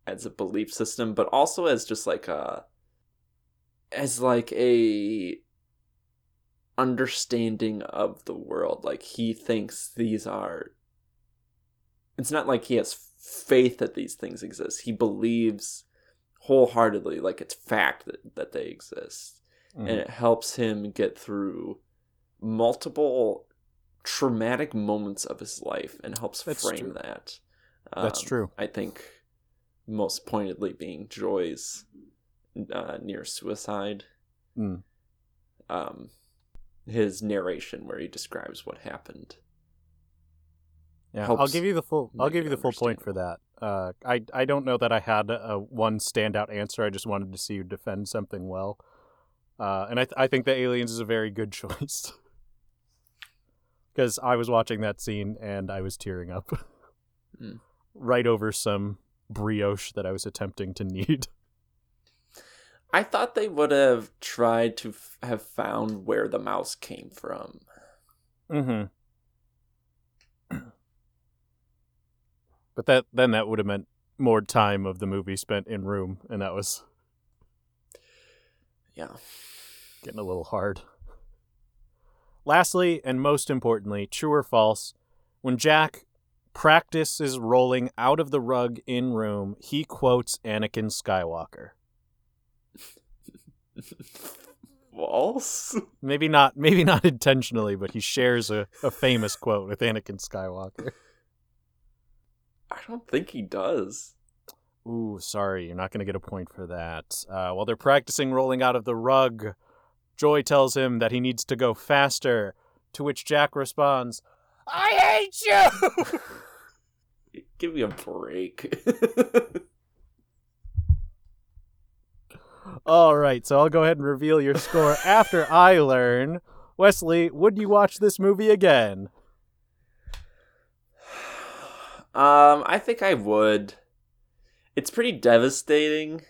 Speaker 1: as a belief system, but also as just like a as like a understanding of the world. Like he thinks these are. It's not like he has faith that these things exist. He believes wholeheartedly, like it's fact that, that they exist
Speaker 2: Mhm.
Speaker 1: and it helps him get through multiple traumatic moments of his life and helps
Speaker 2: That's
Speaker 1: frame
Speaker 2: true.
Speaker 1: that.
Speaker 2: That's
Speaker 1: Um,
Speaker 2: true.
Speaker 1: I think most pointedly being Joy's uh, near suicide.
Speaker 2: Mm.
Speaker 1: Um, his narration where he describes what happened.
Speaker 2: Yeah, I'll give you the full. I'll give you the full point for that. Uh, I I don't know that I had a one standout answer. I just wanted to see you defend something well, uh, and I th- I think the aliens is a very good [LAUGHS] choice because I was watching that scene and I was tearing up
Speaker 1: Mm. [LAUGHS]
Speaker 2: right over some brioche that I was attempting to knead. [LAUGHS]
Speaker 1: I thought they would have tried to f- have found where the mouse came from.
Speaker 2: Mm-hmm. But that then that would have meant more time of the movie spent in room, and that was
Speaker 1: Yeah.
Speaker 2: getting a little hard. Lastly, and most importantly, true or false, when Jack practices rolling out of the rug in room, he quotes Anakin Skywalker.
Speaker 1: False?
Speaker 2: Maybe not maybe not intentionally, but he shares a, a famous quote with Anakin Skywalker.
Speaker 1: I don't think he does.
Speaker 2: Ooh, sorry, you're not going to get a point for that. Uh, while they're practicing rolling out of the rug, Joy tells him that he needs to go faster, to which Jack responds, I hate you! [LAUGHS]
Speaker 1: Give me a break. [LAUGHS]
Speaker 2: All right, so I'll go ahead and reveal your score after I learn. Wesley, would you watch this movie again?
Speaker 1: Um, I think I would. It's pretty devastating.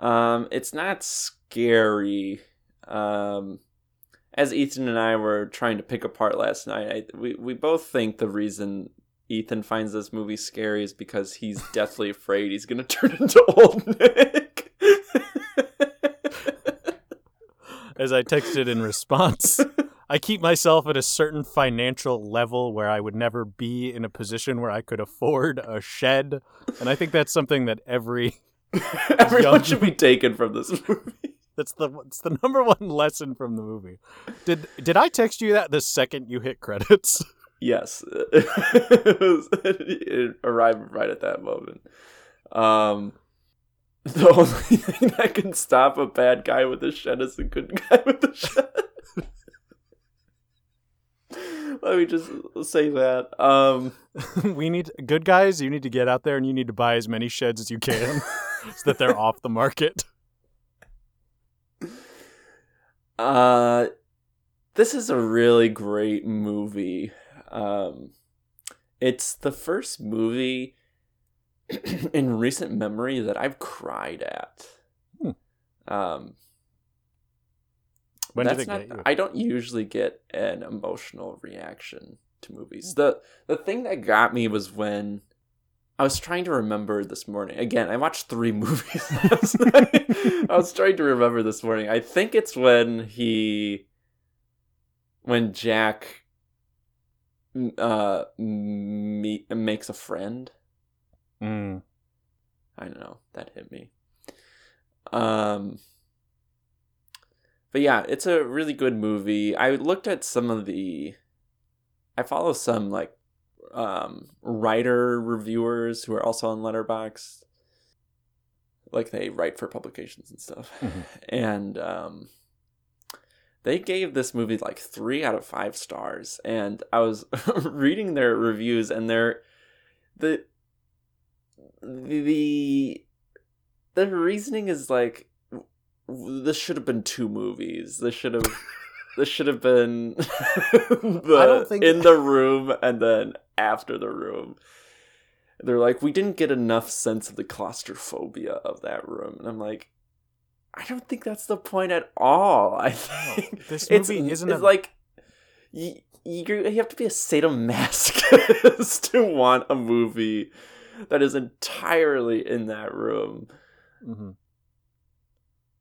Speaker 1: Um, it's not scary. Um, as Ethan and I were trying to pick apart last night, I, we we both think the reason Ethan finds this movie scary is because he's [LAUGHS] deathly afraid he's gonna [LAUGHS] turn into old Nick.
Speaker 2: As I texted in response, [LAUGHS] I keep myself at a certain financial level where I would never be in a position where I could afford a shed, and I think that's something that every [LAUGHS]
Speaker 1: Everyone
Speaker 2: Young-
Speaker 1: should be taken from this movie.
Speaker 2: that's the it's the number one lesson from the movie. Did did I text you that the second you hit credits? [LAUGHS]
Speaker 1: Yes, it, was, [LAUGHS] it arrived right at that moment. Um, the only thing that can stop a bad guy with a shed is a good guy with a shed. Let me just say that. Um, [LAUGHS]
Speaker 2: we need good guys. You need to get out there and you need to buy as many sheds as you can, [LAUGHS] so that they're off the market. [LAUGHS]
Speaker 1: uh, this is a really great movie. Um, it's the first movie [CLEARS THROAT] in recent memory that I've cried at.
Speaker 2: Hmm.
Speaker 1: Um,
Speaker 2: When
Speaker 1: that's
Speaker 2: did it
Speaker 1: not,
Speaker 2: get you?
Speaker 1: I don't usually get an emotional reaction to movies. the The thing that got me was when I was trying to remember this morning. Again, I watched three [LAUGHS] movies last night. I was trying to remember this morning. I think it's when he, when Jack, uh, me, makes a friend.
Speaker 2: Mm.
Speaker 1: I don't know. That hit me. Um, but yeah, it's a really good movie. I looked at some of the. I follow some like um writer reviewers who are also on Letterboxd. Like they write for publications and stuff,
Speaker 2: Mhm. [LAUGHS]
Speaker 1: and um, they gave this movie like three out of five stars. And I was [LAUGHS] reading their reviews, and they're the the the reasoning is like this should have been two movies. This should have [LAUGHS] this should have been [LAUGHS] the,
Speaker 2: think-
Speaker 1: in the room and then after the room. They're like, we didn't get enough sense of the claustrophobia of that room, and I'm like, I don't think that's the point at all. [LAUGHS] I think
Speaker 2: This
Speaker 1: it's,
Speaker 2: movie isn't
Speaker 1: it's
Speaker 2: a-
Speaker 1: like you, you have to be a sadomasochist to want a movie that is entirely in that room.
Speaker 2: Mhm.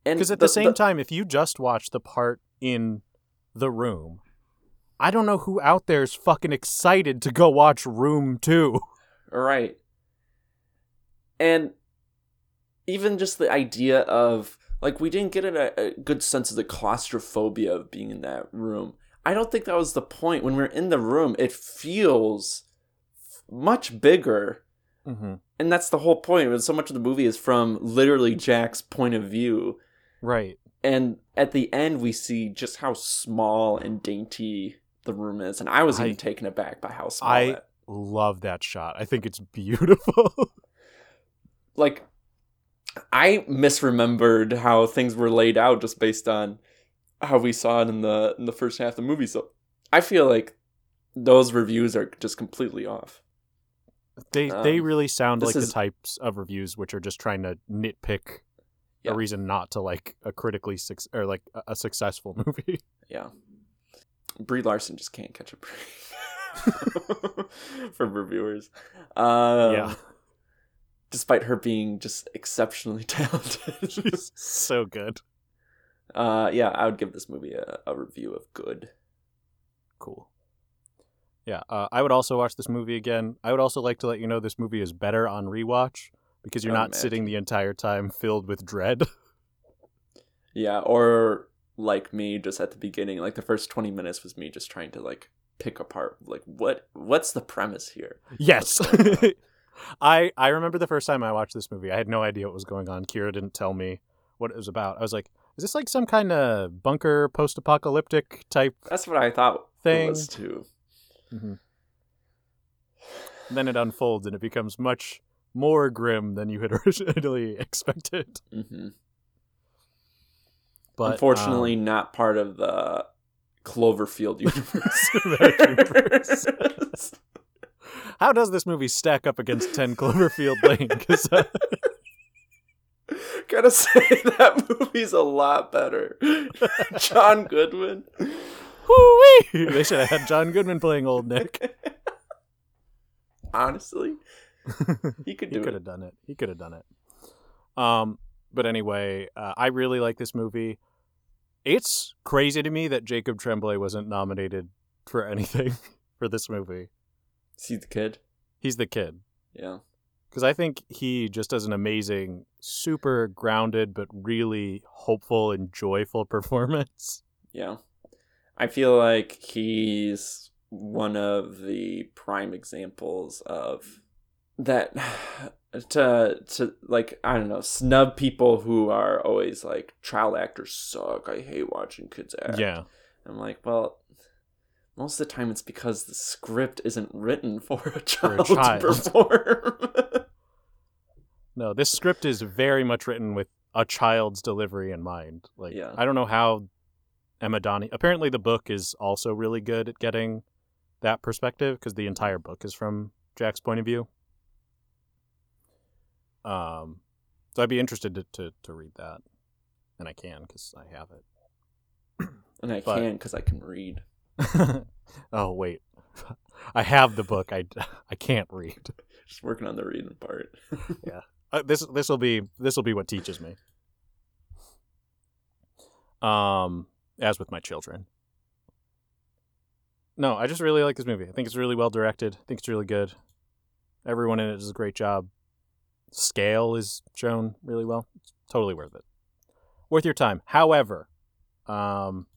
Speaker 2: Because at the, same time, if you just watch the part in the room, I don't know who out there is fucking excited to go watch Room Two.
Speaker 1: right, and even just the idea of like we didn't get a, a good sense of the claustrophobia of being in that room. I don't think that was the point. When we're in the room, it feels much bigger
Speaker 2: Mm-hmm.
Speaker 1: and that's the whole point. So much of the movie is from literally Jack's point of view,
Speaker 2: Right.
Speaker 1: and at the end we see just how small and dainty the room is, and I was even
Speaker 2: I-
Speaker 1: taken aback by how small.
Speaker 2: I- Love that shot. I think it's beautiful. [LAUGHS]
Speaker 1: like, I misremembered how things were laid out just based on how we saw it in the in the first half of the movie. So I feel like those reviews are just completely off.
Speaker 2: they they
Speaker 1: Um,
Speaker 2: really sound like
Speaker 1: is-
Speaker 2: the types of reviews which are just trying to nitpick
Speaker 1: Yeah.
Speaker 2: a reason not to like a critically suc or like a, a successful [LAUGHS] movie.
Speaker 1: Yeah. Brie Larson just can't catch a break [LAUGHS] from reviewers. Um,
Speaker 2: yeah.
Speaker 1: Despite her being just exceptionally [LAUGHS] talented.
Speaker 2: She's so good.
Speaker 1: uh, yeah, I would give this movie a, a review of good.
Speaker 2: Cool. Yeah, uh, I would also watch this movie again. I would also like to let you know this movie is better on rewatch because you're
Speaker 1: would
Speaker 2: not sitting the entire time filled with dread. [LAUGHS]
Speaker 1: Yeah, or like me, just at the beginning, like the first 20 minutes was me just trying to like pick apart, like, what what's the premise here?
Speaker 2: yes.
Speaker 1: What's going on? [LAUGHS]
Speaker 2: I I remember the first time I watched this movie. I had no idea what was going on. Kira didn't tell me what it was about. I was like, is this like some kind of bunker post-apocalyptic type
Speaker 1: That's what I thought
Speaker 2: Thing.
Speaker 1: it was too.
Speaker 2: And then it unfolds and it becomes much more grim than you had [LAUGHS] originally expected.
Speaker 1: hmm
Speaker 2: But
Speaker 1: Unfortunately,
Speaker 2: um,
Speaker 1: not part of the Cloverfield [LAUGHS] universe.
Speaker 2: Universe. [LAUGHS] how does this movie stack up against 10 Cloverfield Lane? 'Cause, uh,
Speaker 1: Gotta say that movie's a lot better. John Goodman.
Speaker 2: whoo-wee! they should have had John Goodman playing Old Nick.
Speaker 1: Honestly, [LAUGHS] he could
Speaker 2: he could have done it. He could have done it. Um, but anyway, uh, I really like this movie. It's crazy to me that Jacob Tremblay wasn't nominated for [LAUGHS] anything for this movie.
Speaker 1: See the kid?
Speaker 2: He's the kid.
Speaker 1: Yeah.
Speaker 2: Because I think he just does an amazing, super grounded, but really hopeful and joyful [LAUGHS] performance.
Speaker 1: Yeah. I feel like he's one of the prime examples of that [SIGHS] to to like I don't know snub people who are always like child actors suck. I hate watching kids act.
Speaker 2: Yeah.
Speaker 1: I'm like, well, most of the time it's because the script isn't written [LAUGHS] for a child,
Speaker 2: child.
Speaker 1: to perform. [LAUGHS]
Speaker 2: No, this script is very much written with a child's delivery in mind. Like,
Speaker 1: Yeah.
Speaker 2: I don't know how Emma Donnie. Apparently, the book is also really good at getting that perspective because the entire book is from Jack's point of view. Um, so I'd be interested to to, to read that, and I can because I have it. [CLEARS THROAT]
Speaker 1: and I
Speaker 2: But-
Speaker 1: can because I can read. [LAUGHS]
Speaker 2: oh wait, [LAUGHS] I have the book. I [LAUGHS] I can't read.
Speaker 1: Just working on the reading part.
Speaker 2: Uh, this this will be this will be what teaches me. Um, as with my children. No, I just really like this movie. I think it's really well directed. I think it's really good. Everyone in it does a great job. Scale is shown really well. It's totally worth it. Worth your time. However, um,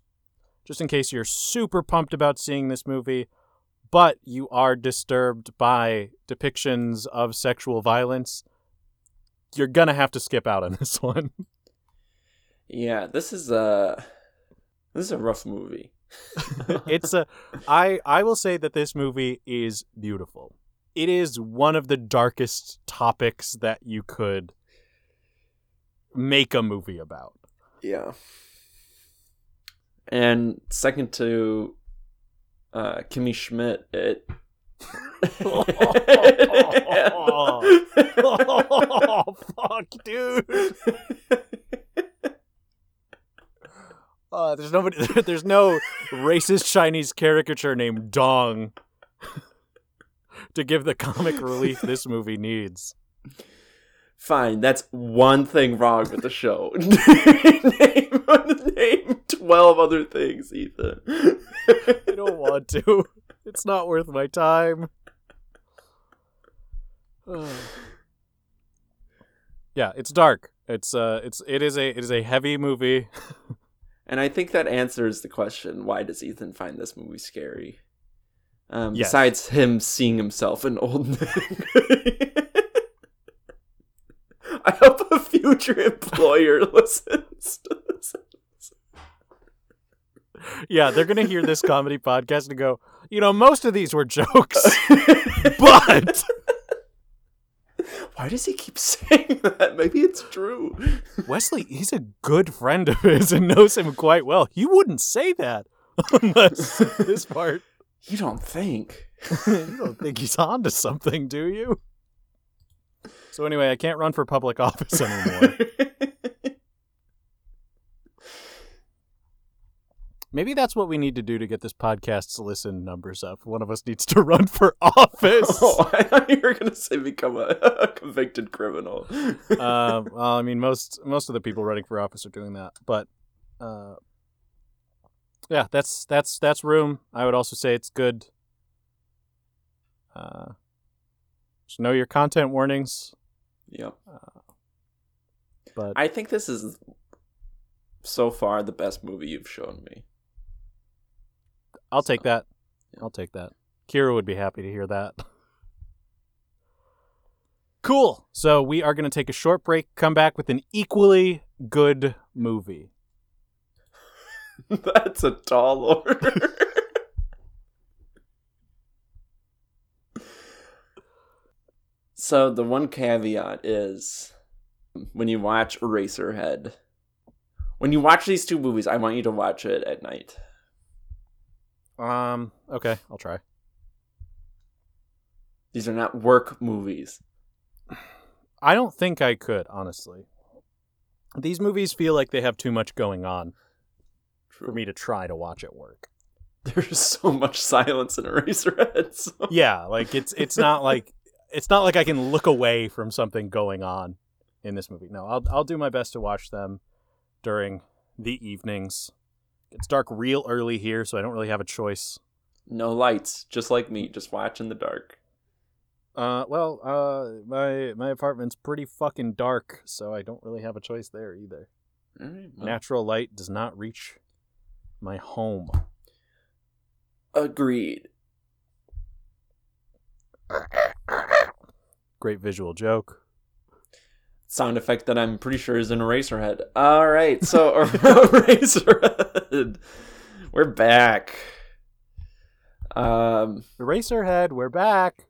Speaker 2: just in case you're super pumped about seeing this movie, but you are disturbed by depictions of sexual violence, you're gonna have to skip out on [LAUGHS] this one.
Speaker 1: Yeah, this is a this is a rough movie. [LAUGHS]
Speaker 2: it's a I I will say that this movie is beautiful. It is one of the darkest topics that you could make a movie about.
Speaker 1: Yeah. And second to uh Kimmy Schmidt, it [LAUGHS]
Speaker 2: oh, fuck, dude. [LAUGHS] Uh, there's nobody. [LAUGHS] There's no racist Chinese caricature named Dong to give the comic relief this movie needs.
Speaker 1: Fine, that's one thing wrong with the show. [LAUGHS] name, name twelve other things, Ethan.
Speaker 2: I don't want to. It's not worth my time. [SIGHS] yeah, it's dark. It's uh, it's it is a it is a heavy movie. [LAUGHS]
Speaker 1: And I think that answers the question: Why does Ethan find this movie scary? Um,
Speaker 2: Yes.
Speaker 1: Besides him seeing himself in old Nick. [LAUGHS] I hope a future employer [LAUGHS] listens to this.
Speaker 2: Yeah, they're gonna hear this comedy podcast and go, you know, most of these were jokes, [LAUGHS] but
Speaker 1: Why does he keep saying that? Maybe it's true.
Speaker 2: Wesley, he's a good friend of his and knows him quite well. He wouldn't say that unless this part.
Speaker 1: You don't think? [LAUGHS]
Speaker 2: you don't think he's on to something, do you? So anyway, I can't run for public office anymore. [LAUGHS] Maybe that's what we need to do to get this podcast's listen numbers up. One of us needs to [LAUGHS] run for office.
Speaker 1: oh, I thought you were gonna say become a, a convicted criminal.
Speaker 2: uh, well, I mean, most most of the people running for office are doing that, but uh, yeah, that's that's that's room. I would also say it's good. Uh, just know your content warnings,
Speaker 1: yep.
Speaker 2: Uh, but
Speaker 1: I think this is so far the best movie you've shown me.
Speaker 2: I'll take that.
Speaker 1: yeah.
Speaker 2: I'll take that. Kira would be happy to hear that. Cool. So we are going to take a short break, come back with an equally good movie. [LAUGHS]
Speaker 1: That's a tall order. [LAUGHS] so the one caveat is when you watch Eraserhead, when you watch these two movies, I want you to watch it at night.
Speaker 2: Um, okay, I'll try.
Speaker 1: These are not work movies. [SIGHS]
Speaker 2: I don't think I could, honestly. These movies feel like they have too much going on for me to try to watch at work. [LAUGHS]
Speaker 1: There's so much silence in Eraserhead. [LAUGHS] So.
Speaker 2: Yeah, like it's it's not [LAUGHS] like it's not like I can look away from something going on in this movie. No, I'll I'll do my best to watch them during the evenings It's dark real early here, so I don't really have a choice.
Speaker 1: No lights, just like me, just watch in the dark.
Speaker 2: Uh, well, uh, my my apartment's pretty fucking dark, so I don't really have a choice there either.
Speaker 1: Right, well,
Speaker 2: Natural light does not reach my home.
Speaker 1: agreed.
Speaker 2: Great visual joke.
Speaker 1: Sound effect that I'm pretty sure is an Eraserhead. All right, so [LAUGHS] [LAUGHS] Eraserhead, we're back. Um,
Speaker 2: Eraserhead, we're back.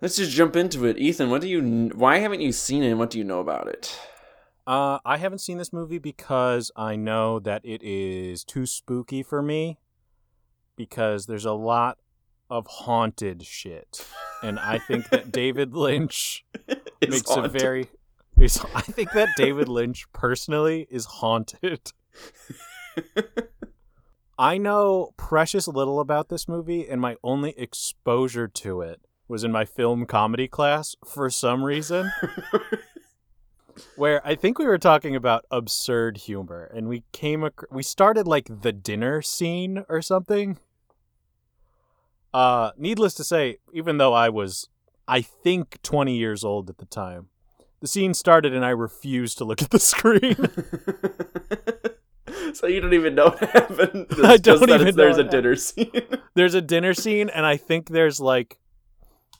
Speaker 1: let's just jump into it. Ethan, what do you? Why haven't you seen it? and What do you know about it?
Speaker 2: Uh, I haven't seen this movie because I know that it is too spooky for me. Because there's a lot of haunted shit, and I think that David Lynch [LAUGHS] makes a very. is- I think that David Lynch personally is haunted. I know precious little about this movie, and my only exposure to it was in my film comedy class for some reason. [LAUGHS] where I think we were talking about absurd humor, and we came ac- we started like the dinner scene or something. Uh, needless to say, even though I was, I think, twenty years old at the time, the scene started, and I refused to look at the screen. [LAUGHS] [LAUGHS]
Speaker 1: so you don't even know what happened. [LAUGHS] It's
Speaker 2: I don't even know
Speaker 1: there's a dinner scene.
Speaker 2: there's a dinner scene, and I think there's like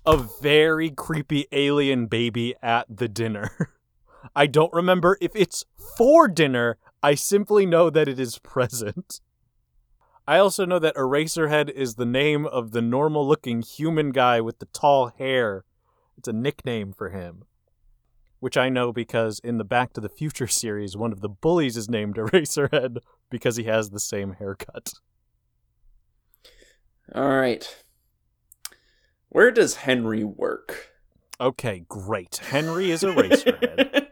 Speaker 2: a very creepy alien baby at the dinner. I don't remember if it's for dinner. I simply know that it is present. I also know that Eraserhead is the name of the normal looking human guy with the tall hair. It's a nickname for him. Which I know because in the Back to the Future series, one of the bullies is named [LAUGHS] Eraserhead because he has the same haircut.
Speaker 1: All right. Where does Henry work?
Speaker 2: Okay, great. Henry is Eraserhead. [LAUGHS]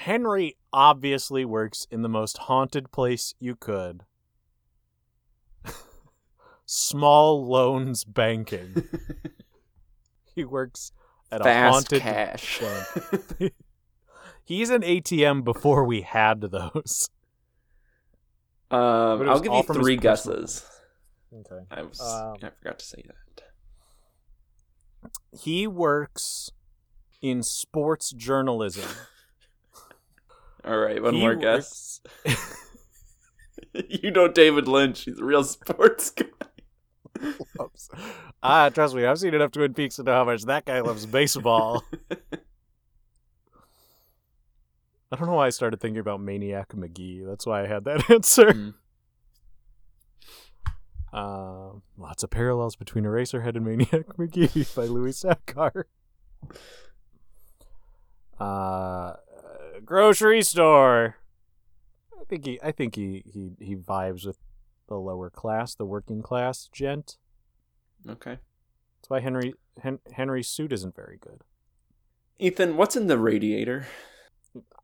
Speaker 2: Henry obviously works in the most haunted place you could. [LAUGHS] Small loans banking. [LAUGHS] He works at a haunted
Speaker 1: cash. [LAUGHS]
Speaker 2: He's an ATM before we had those.
Speaker 1: Um, I'll give you three guesses.
Speaker 2: Okay.
Speaker 1: I was
Speaker 2: Um,
Speaker 1: I forgot to say that.
Speaker 2: He works in sports journalism.
Speaker 1: All right, one
Speaker 2: He
Speaker 1: more guess. [LAUGHS] you know David Lynch. He's a real [LAUGHS] sports guy.
Speaker 2: Ah, trust me, I've seen enough Twin Peaks to know how much that guy loves baseball. [LAUGHS] I don't know why I started thinking about Maniac Magee. That's why I had that answer.
Speaker 1: Mm.
Speaker 2: Um, lots of parallels between Eraserhead and Maniac Magee by Louis Sachar. Uh, grocery store. I think he. I think he he he vibes with the lower class, the working class gent.
Speaker 1: Okay.
Speaker 2: That's why Henry Hen- Henry's suit isn't very good.
Speaker 1: Ethan, what's in the radiator?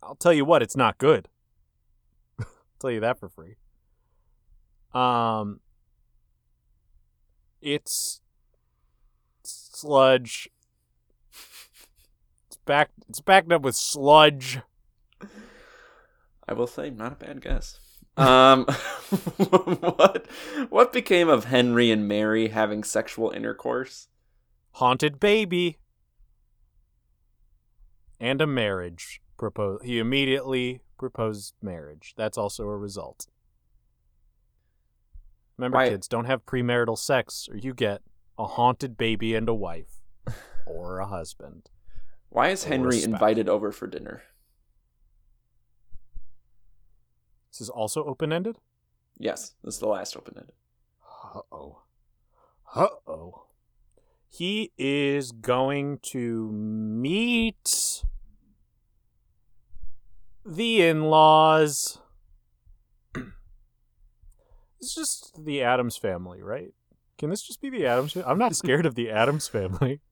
Speaker 2: I'll tell you what, it's not good. I'll [LAUGHS] tell you that for free. Um, it's sludge. It's back. It's backed up with sludge.
Speaker 1: I will say, not a bad guess. Um, [LAUGHS] what what became of Henry and Mary having sexual intercourse?
Speaker 2: Haunted baby. And a marriage propose. He immediately proposed marriage. That's also a result. Remember,
Speaker 1: Why-
Speaker 2: kids, don't have premarital sex, or you get a haunted baby and a wife, [LAUGHS] or a husband.
Speaker 1: Why is Henry invited over for dinner?
Speaker 2: This is also open ended.
Speaker 1: Yes, this is the last open ended.
Speaker 2: Uh oh. Uh oh. He is going to meet the in laws. [CLEARS THROAT] It's just the Addams family, right? Can this just be the Addams family? I'm not [LAUGHS] scared of the Addams family.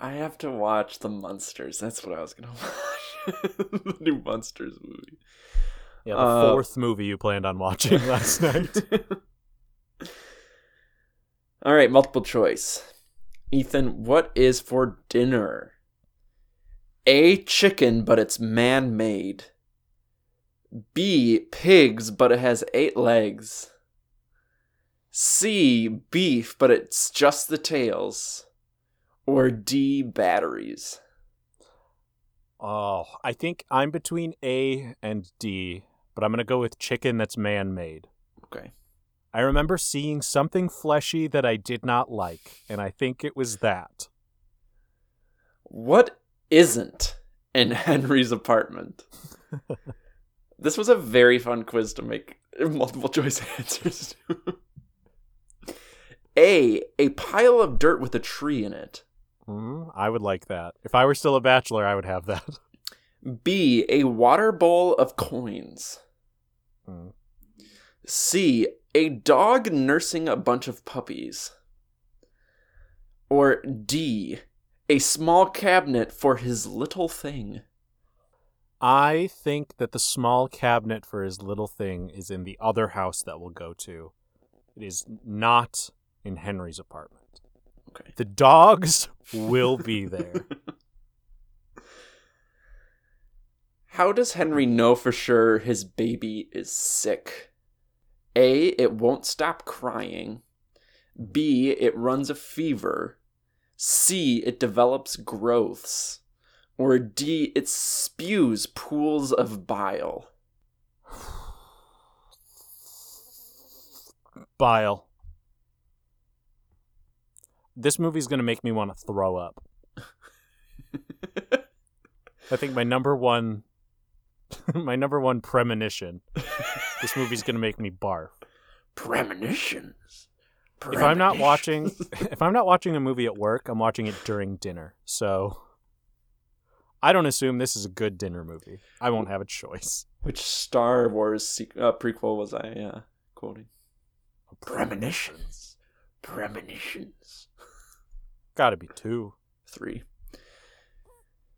Speaker 1: I have to watch the Monsters. That's what I was gonna [LAUGHS] watch. the new Monsters movie.
Speaker 2: Yeah, the
Speaker 1: Uh,
Speaker 2: fourth movie you planned on watching [LAUGHS] last night.
Speaker 1: All right, multiple choice. Ethan, what is for dinner? A. Chicken, but it's man made. B. Pigs, but it has eight legs. C. Beef, but it's just the tails. Or D. Batteries.
Speaker 2: Oh, I think I'm between A and D, but I'm going to go with chicken that's man made.
Speaker 1: Okay.
Speaker 2: I remember seeing something fleshy that I did not like, and I think it was that.
Speaker 1: What isn't in [LAUGHS] Henry's apartment? [LAUGHS] this was a very fun quiz to make [LAUGHS] multiple choice answers to. A. A pile of dirt with a tree in it.
Speaker 2: Mm, I would like that. If I were still a bachelor, I would have that.
Speaker 1: B. A water bowl of coins.
Speaker 2: Mm.
Speaker 1: C. A dog nursing a bunch of puppies. Or D. A small cabinet for his little thing.
Speaker 2: I think that the small cabinet for his little thing is in the other house that we'll go to. It is not in Henry's apartment.
Speaker 1: Okay.
Speaker 2: The dogs will be there. [LAUGHS]
Speaker 1: How does Henry know for sure his baby is sick? A. It won't stop crying. B. It runs a fever. C. It develops growths. Or D. It spews pools of bile.
Speaker 2: Bile. This movie's going to make me want to throw up. [LAUGHS] I think my number one [LAUGHS] my number one premonition. this movie's going to make me barf.
Speaker 1: Premonitions.
Speaker 2: If I'm not watching if I'm not watching a movie at work, I'm watching it during dinner. So I don't assume this is a good dinner movie. I won't have a choice.
Speaker 1: Which Star Wars sequ- uh, prequel was I uh, quoting? Premonitions. Premonitions.
Speaker 2: Got to be 2.
Speaker 1: Three.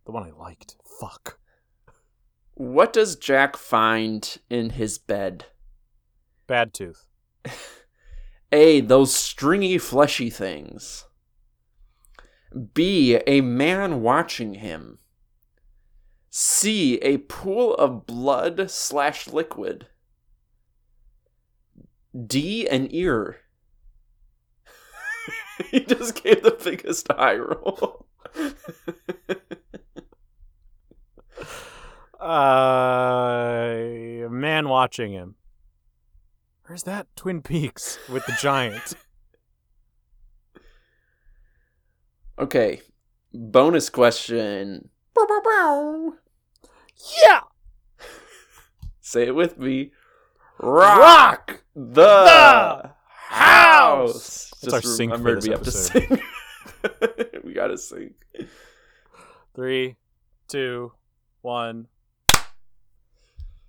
Speaker 2: The one I liked. Fuck.
Speaker 1: What does Jack find in his bed?
Speaker 2: Bad tooth. [LAUGHS]
Speaker 1: A. Those stringy, fleshy things. B. A man watching him. C. A pool of blood slash liquid. D. An ear. [LAUGHS] he just gave the biggest eye roll. [LAUGHS]
Speaker 2: Uh, a man watching him. Where's that Twin Peaks with the giant? [LAUGHS]
Speaker 1: okay. Bonus question.
Speaker 2: yeah.
Speaker 1: Say it with me. Rock the,
Speaker 2: the
Speaker 1: house.
Speaker 2: That's our sync for this
Speaker 1: we have to
Speaker 2: episode.
Speaker 1: sing. [LAUGHS] we gotta sing.
Speaker 2: Three, two, one.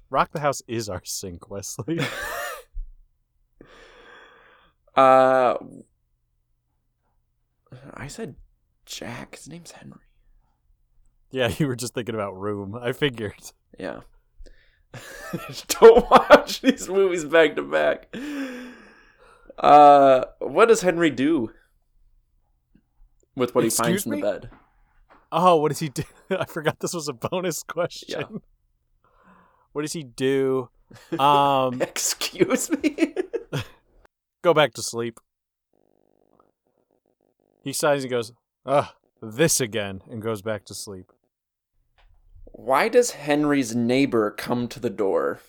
Speaker 2: Rock the House is our sync, Wesley. [LAUGHS]
Speaker 1: Uh, I said Jack. His name's Henry.
Speaker 2: yeah, you were just thinking about Room. I figured.
Speaker 1: Yeah. [LAUGHS] Don't watch these movies back to back. Uh, what does Henry do with what he finds
Speaker 2: Excuse
Speaker 1: in the bed?
Speaker 2: Oh, what does he do? [LAUGHS] I forgot this was a bonus question.
Speaker 1: Yeah.
Speaker 2: What does he do? [LAUGHS] Um,
Speaker 1: Excuse me. [LAUGHS]
Speaker 2: go back to sleep. He sighs and goes, "Ugh, this again," and goes back to sleep.
Speaker 1: Why does Henry's neighbor come to the door?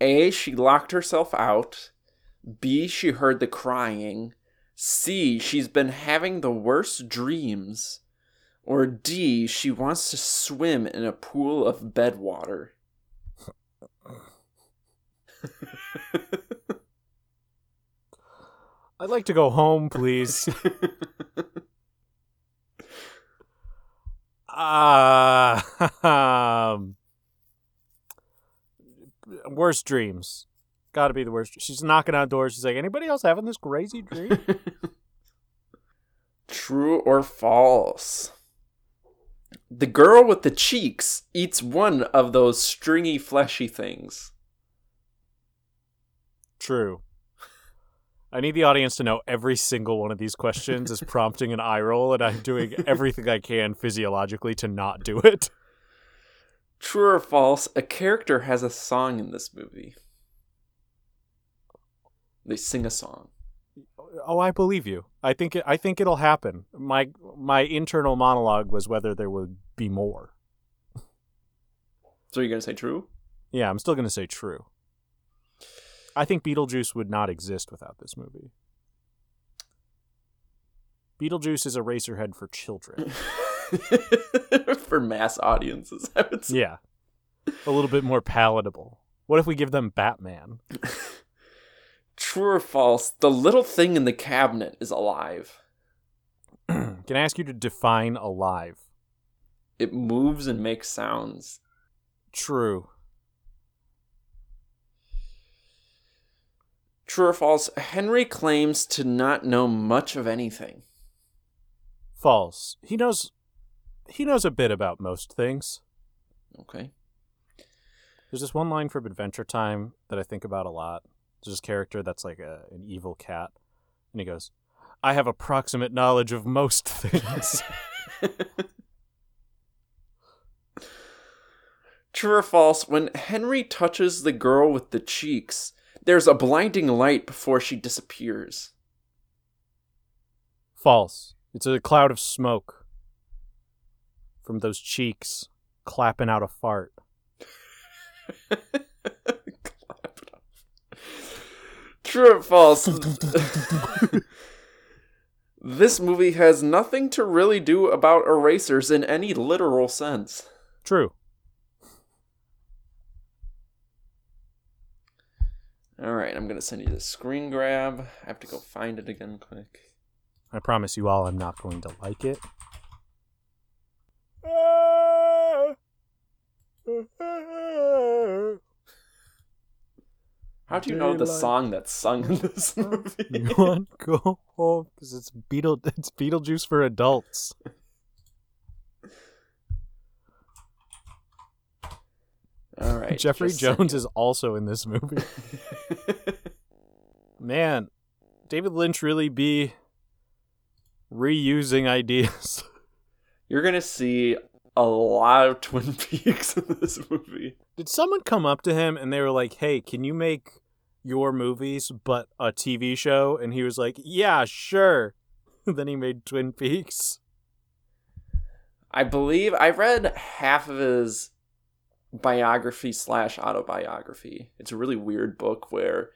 Speaker 1: A. She locked herself out. B. She heard the crying. C. She's been having the worst dreams. Or D. She wants to swim in a pool of bed water. [LAUGHS]
Speaker 2: I'd like to go home, please. [LAUGHS] Ah, [LAUGHS] um, worst dreams. Got to be the worst. She's knocking on doors. She's like, "Anybody else having this crazy dream?"
Speaker 1: True or false? The girl with the cheeks eats one of those stringy, fleshy things.
Speaker 2: True. I need the audience to know every single one of these questions is [LAUGHS] prompting an eye roll, and I'm doing everything I can physiologically to not do it.
Speaker 1: True or false? A character has a song in this movie. They sing a song.
Speaker 2: Oh, I believe you. I think it, I think it'll happen. My my internal monologue was whether there would be more.
Speaker 1: So you're gonna say true?
Speaker 2: Yeah, I'm still gonna say true. I think Beetlejuice would not exist without this movie. Beetlejuice is Eraserhead for children. [LAUGHS]
Speaker 1: For mass audiences, I would say.
Speaker 2: yeah. A little bit more palatable. What if we give them Batman? [LAUGHS]
Speaker 1: True or false? The little thing in the cabinet is alive. [CLEARS THROAT]
Speaker 2: Can I ask you to define alive?
Speaker 1: It moves and makes sounds.
Speaker 2: True.
Speaker 1: True or false? Henry claims to not know much of anything.
Speaker 2: False. He knows he knows a bit about most things.
Speaker 1: Okay.
Speaker 2: There's this one line from Adventure Time that I think about a lot. There's this character that's like a, an evil cat, and he goes, "I have approximate knowledge of most [LAUGHS] things." [LAUGHS]
Speaker 1: True or false? When Henry touches the girl with the cheeks, there's a blinding light before she disappears.
Speaker 2: False. It's a cloud of smoke from those cheeks clapping out a fart. [LAUGHS]
Speaker 1: Clap it up. True or false? this movie has nothing to really do about erasers in any literal sense.
Speaker 2: True.
Speaker 1: All right, I'm gonna send you the screen grab. I have to go find it again quick.
Speaker 2: I promise you all I'm not going to like it. Ah! Ah! Ah!
Speaker 1: How do you know the song that's sung in this [LAUGHS] movie?
Speaker 2: You want to go home because it's Beetle it's Beetlejuice for adults.
Speaker 1: All right,
Speaker 2: Jeffrey Jones is also in this movie. [LAUGHS] Man, David Lynch really be reusing ideas.
Speaker 1: You're gonna see a lot of [LAUGHS] Twin Peaks in this movie.
Speaker 2: Did someone come up to him and they were like, "Hey, can you make your movies but a TV show?" And he was like, "Yeah, sure." [LAUGHS] then he made Twin Peaks.
Speaker 1: I believe I read half of his biography slash autobiography. It's a really weird book where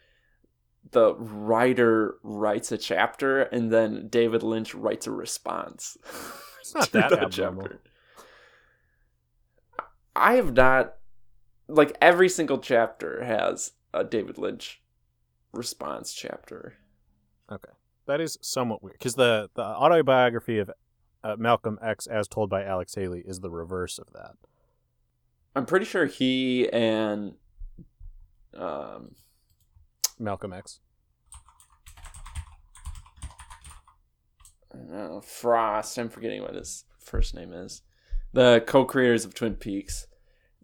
Speaker 1: the writer writes a chapter and then David Lynch writes a response.
Speaker 2: It's not [LAUGHS] that
Speaker 1: that
Speaker 2: abnormal.
Speaker 1: I have not like every single chapter has a David Lynch response chapter.
Speaker 2: Okay, that is somewhat weird because the the autobiography of uh, Malcolm X, as told by Alex Haley, is the reverse of that.
Speaker 1: I'm pretty sure he and um
Speaker 2: Malcolm X.
Speaker 1: uh, Frost. I'm forgetting what his first name is. The co-creators of Twin Peaks.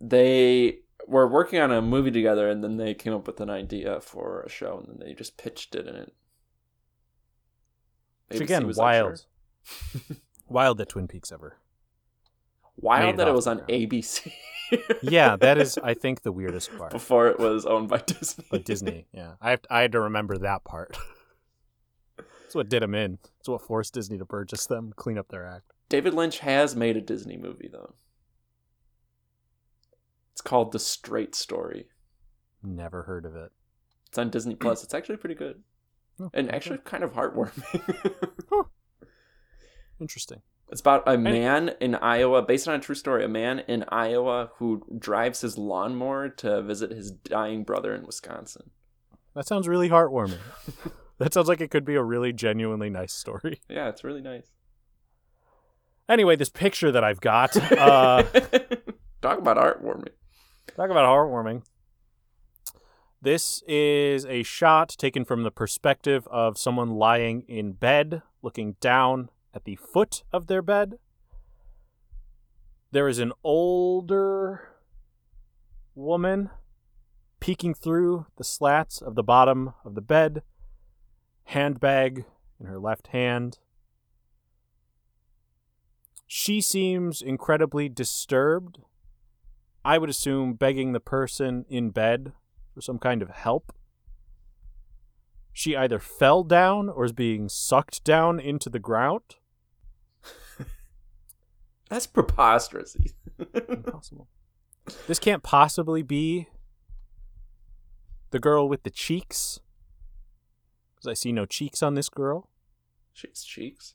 Speaker 1: They were working on a movie together, and then they came up with an idea for a show, and then they just pitched it in it.
Speaker 2: Which again,
Speaker 1: was
Speaker 2: wild. [LAUGHS] Wild that Twin Peaks ever.
Speaker 1: Wild
Speaker 2: it
Speaker 1: that it was on. ABC. [LAUGHS]
Speaker 2: Yeah, that is, I think, the weirdest part.
Speaker 1: before it was owned by [LAUGHS] Disney.
Speaker 2: But Disney, yeah, I have I had to remember that part. That's what did them in. It's what forced Disney to purchase them, clean up their act.
Speaker 1: David Lynch has made a Disney movie though. It's called The Straight Story.
Speaker 2: Never heard of it.
Speaker 1: It's on Disney Plus. It's actually pretty good. [CLEARS THROAT]
Speaker 2: Oh,
Speaker 1: And
Speaker 2: okay.
Speaker 1: actually kind of heartwarming. [LAUGHS]
Speaker 2: interesting.
Speaker 1: it's about a man in Iowa, based on a true story, a man in Iowa who drives his lawnmower to visit his dying brother in Wisconsin.
Speaker 2: That sounds really heartwarming. [LAUGHS] that sounds like it could be a really genuinely nice story.
Speaker 1: Yeah, it's really nice.
Speaker 2: Anyway, this picture that I've got, uh, [LAUGHS]
Speaker 1: Talk about heartwarming.
Speaker 2: talk about heartwarming. This is a shot taken from the perspective of someone lying in bed, looking down at the foot of their bed. There is an older woman peeking through the slats of the bottom of the bed, handbag in her left hand. She seems incredibly disturbed. I would assume begging the person in bed for some kind of help. She either fell down or is being sucked down into the ground. [LAUGHS]
Speaker 1: That's preposterous.
Speaker 2: Impossible. This can't possibly be the girl with the cheeks. Because I see no cheeks on this girl.
Speaker 1: She's cheeks.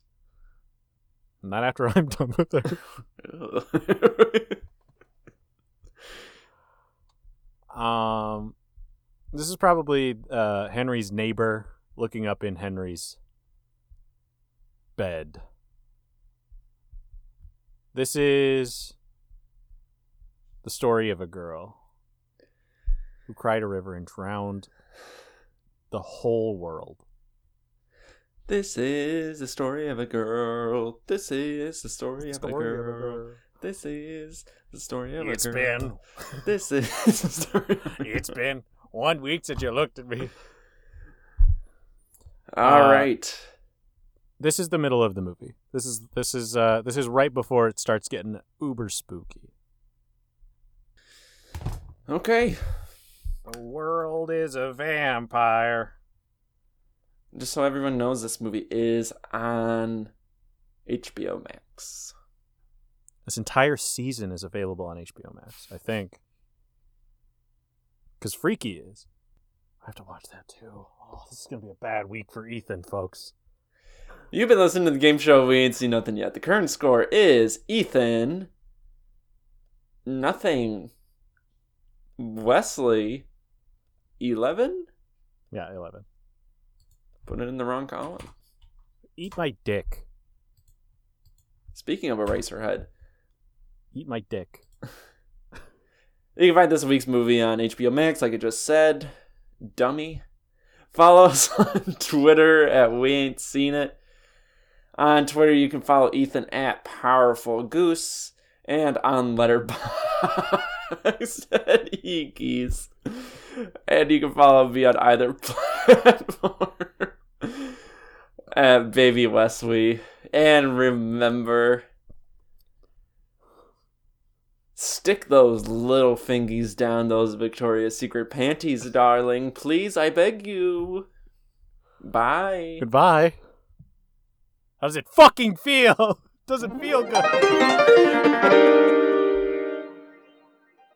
Speaker 2: Not after [LAUGHS] I'm done with her. [LAUGHS] Um, this is probably uh, Henry's neighbor looking up in Henry's bed. This is the story of a girl who cried a river and drowned the whole world.
Speaker 1: This is the story of a girl. This is the story, of, a girl. This is the story of
Speaker 2: It's
Speaker 1: a girl.
Speaker 2: It's been [LAUGHS]
Speaker 1: This is the story. [LAUGHS]
Speaker 2: It's been one week since you looked at me.
Speaker 1: All
Speaker 2: Uh,
Speaker 1: right.
Speaker 2: This is the middle of the movie. This is this is uh this is right before it starts getting uber spooky.
Speaker 1: Okay.
Speaker 2: The world is a vampire.
Speaker 1: Just so everyone knows, this movie is on HBO Max.
Speaker 2: This entire season is available on HBO Max, I think. Because Freaky is. I have to watch that too. Oh, this is going to be a bad week for Ethan, folks.
Speaker 1: You've been listening to the game show. We ain't seen nothing yet. The current score is Ethan. Nothing. Wesley. 11?
Speaker 2: Yeah, 11.
Speaker 1: Put it in the wrong column.
Speaker 2: Eat my dick.
Speaker 1: Speaking of Eraserhead,
Speaker 2: Eat my dick. [LAUGHS]
Speaker 1: you can find this week's movie on HBO Max, like I just said. Dummy. Follow us [LAUGHS] on Twitter at We Ain't Seen It. On Twitter, you can follow Ethan at Powerful Goose, and on Letterboxd [LAUGHS] at Eekies. And you can follow me on either platform Baby Wesley. And remember, stick those little fingies down those Victoria's Secret panties, darling. Please, I beg you. Bye.
Speaker 2: Goodbye. How does it fucking feel? [LAUGHS] Doesn't feel good.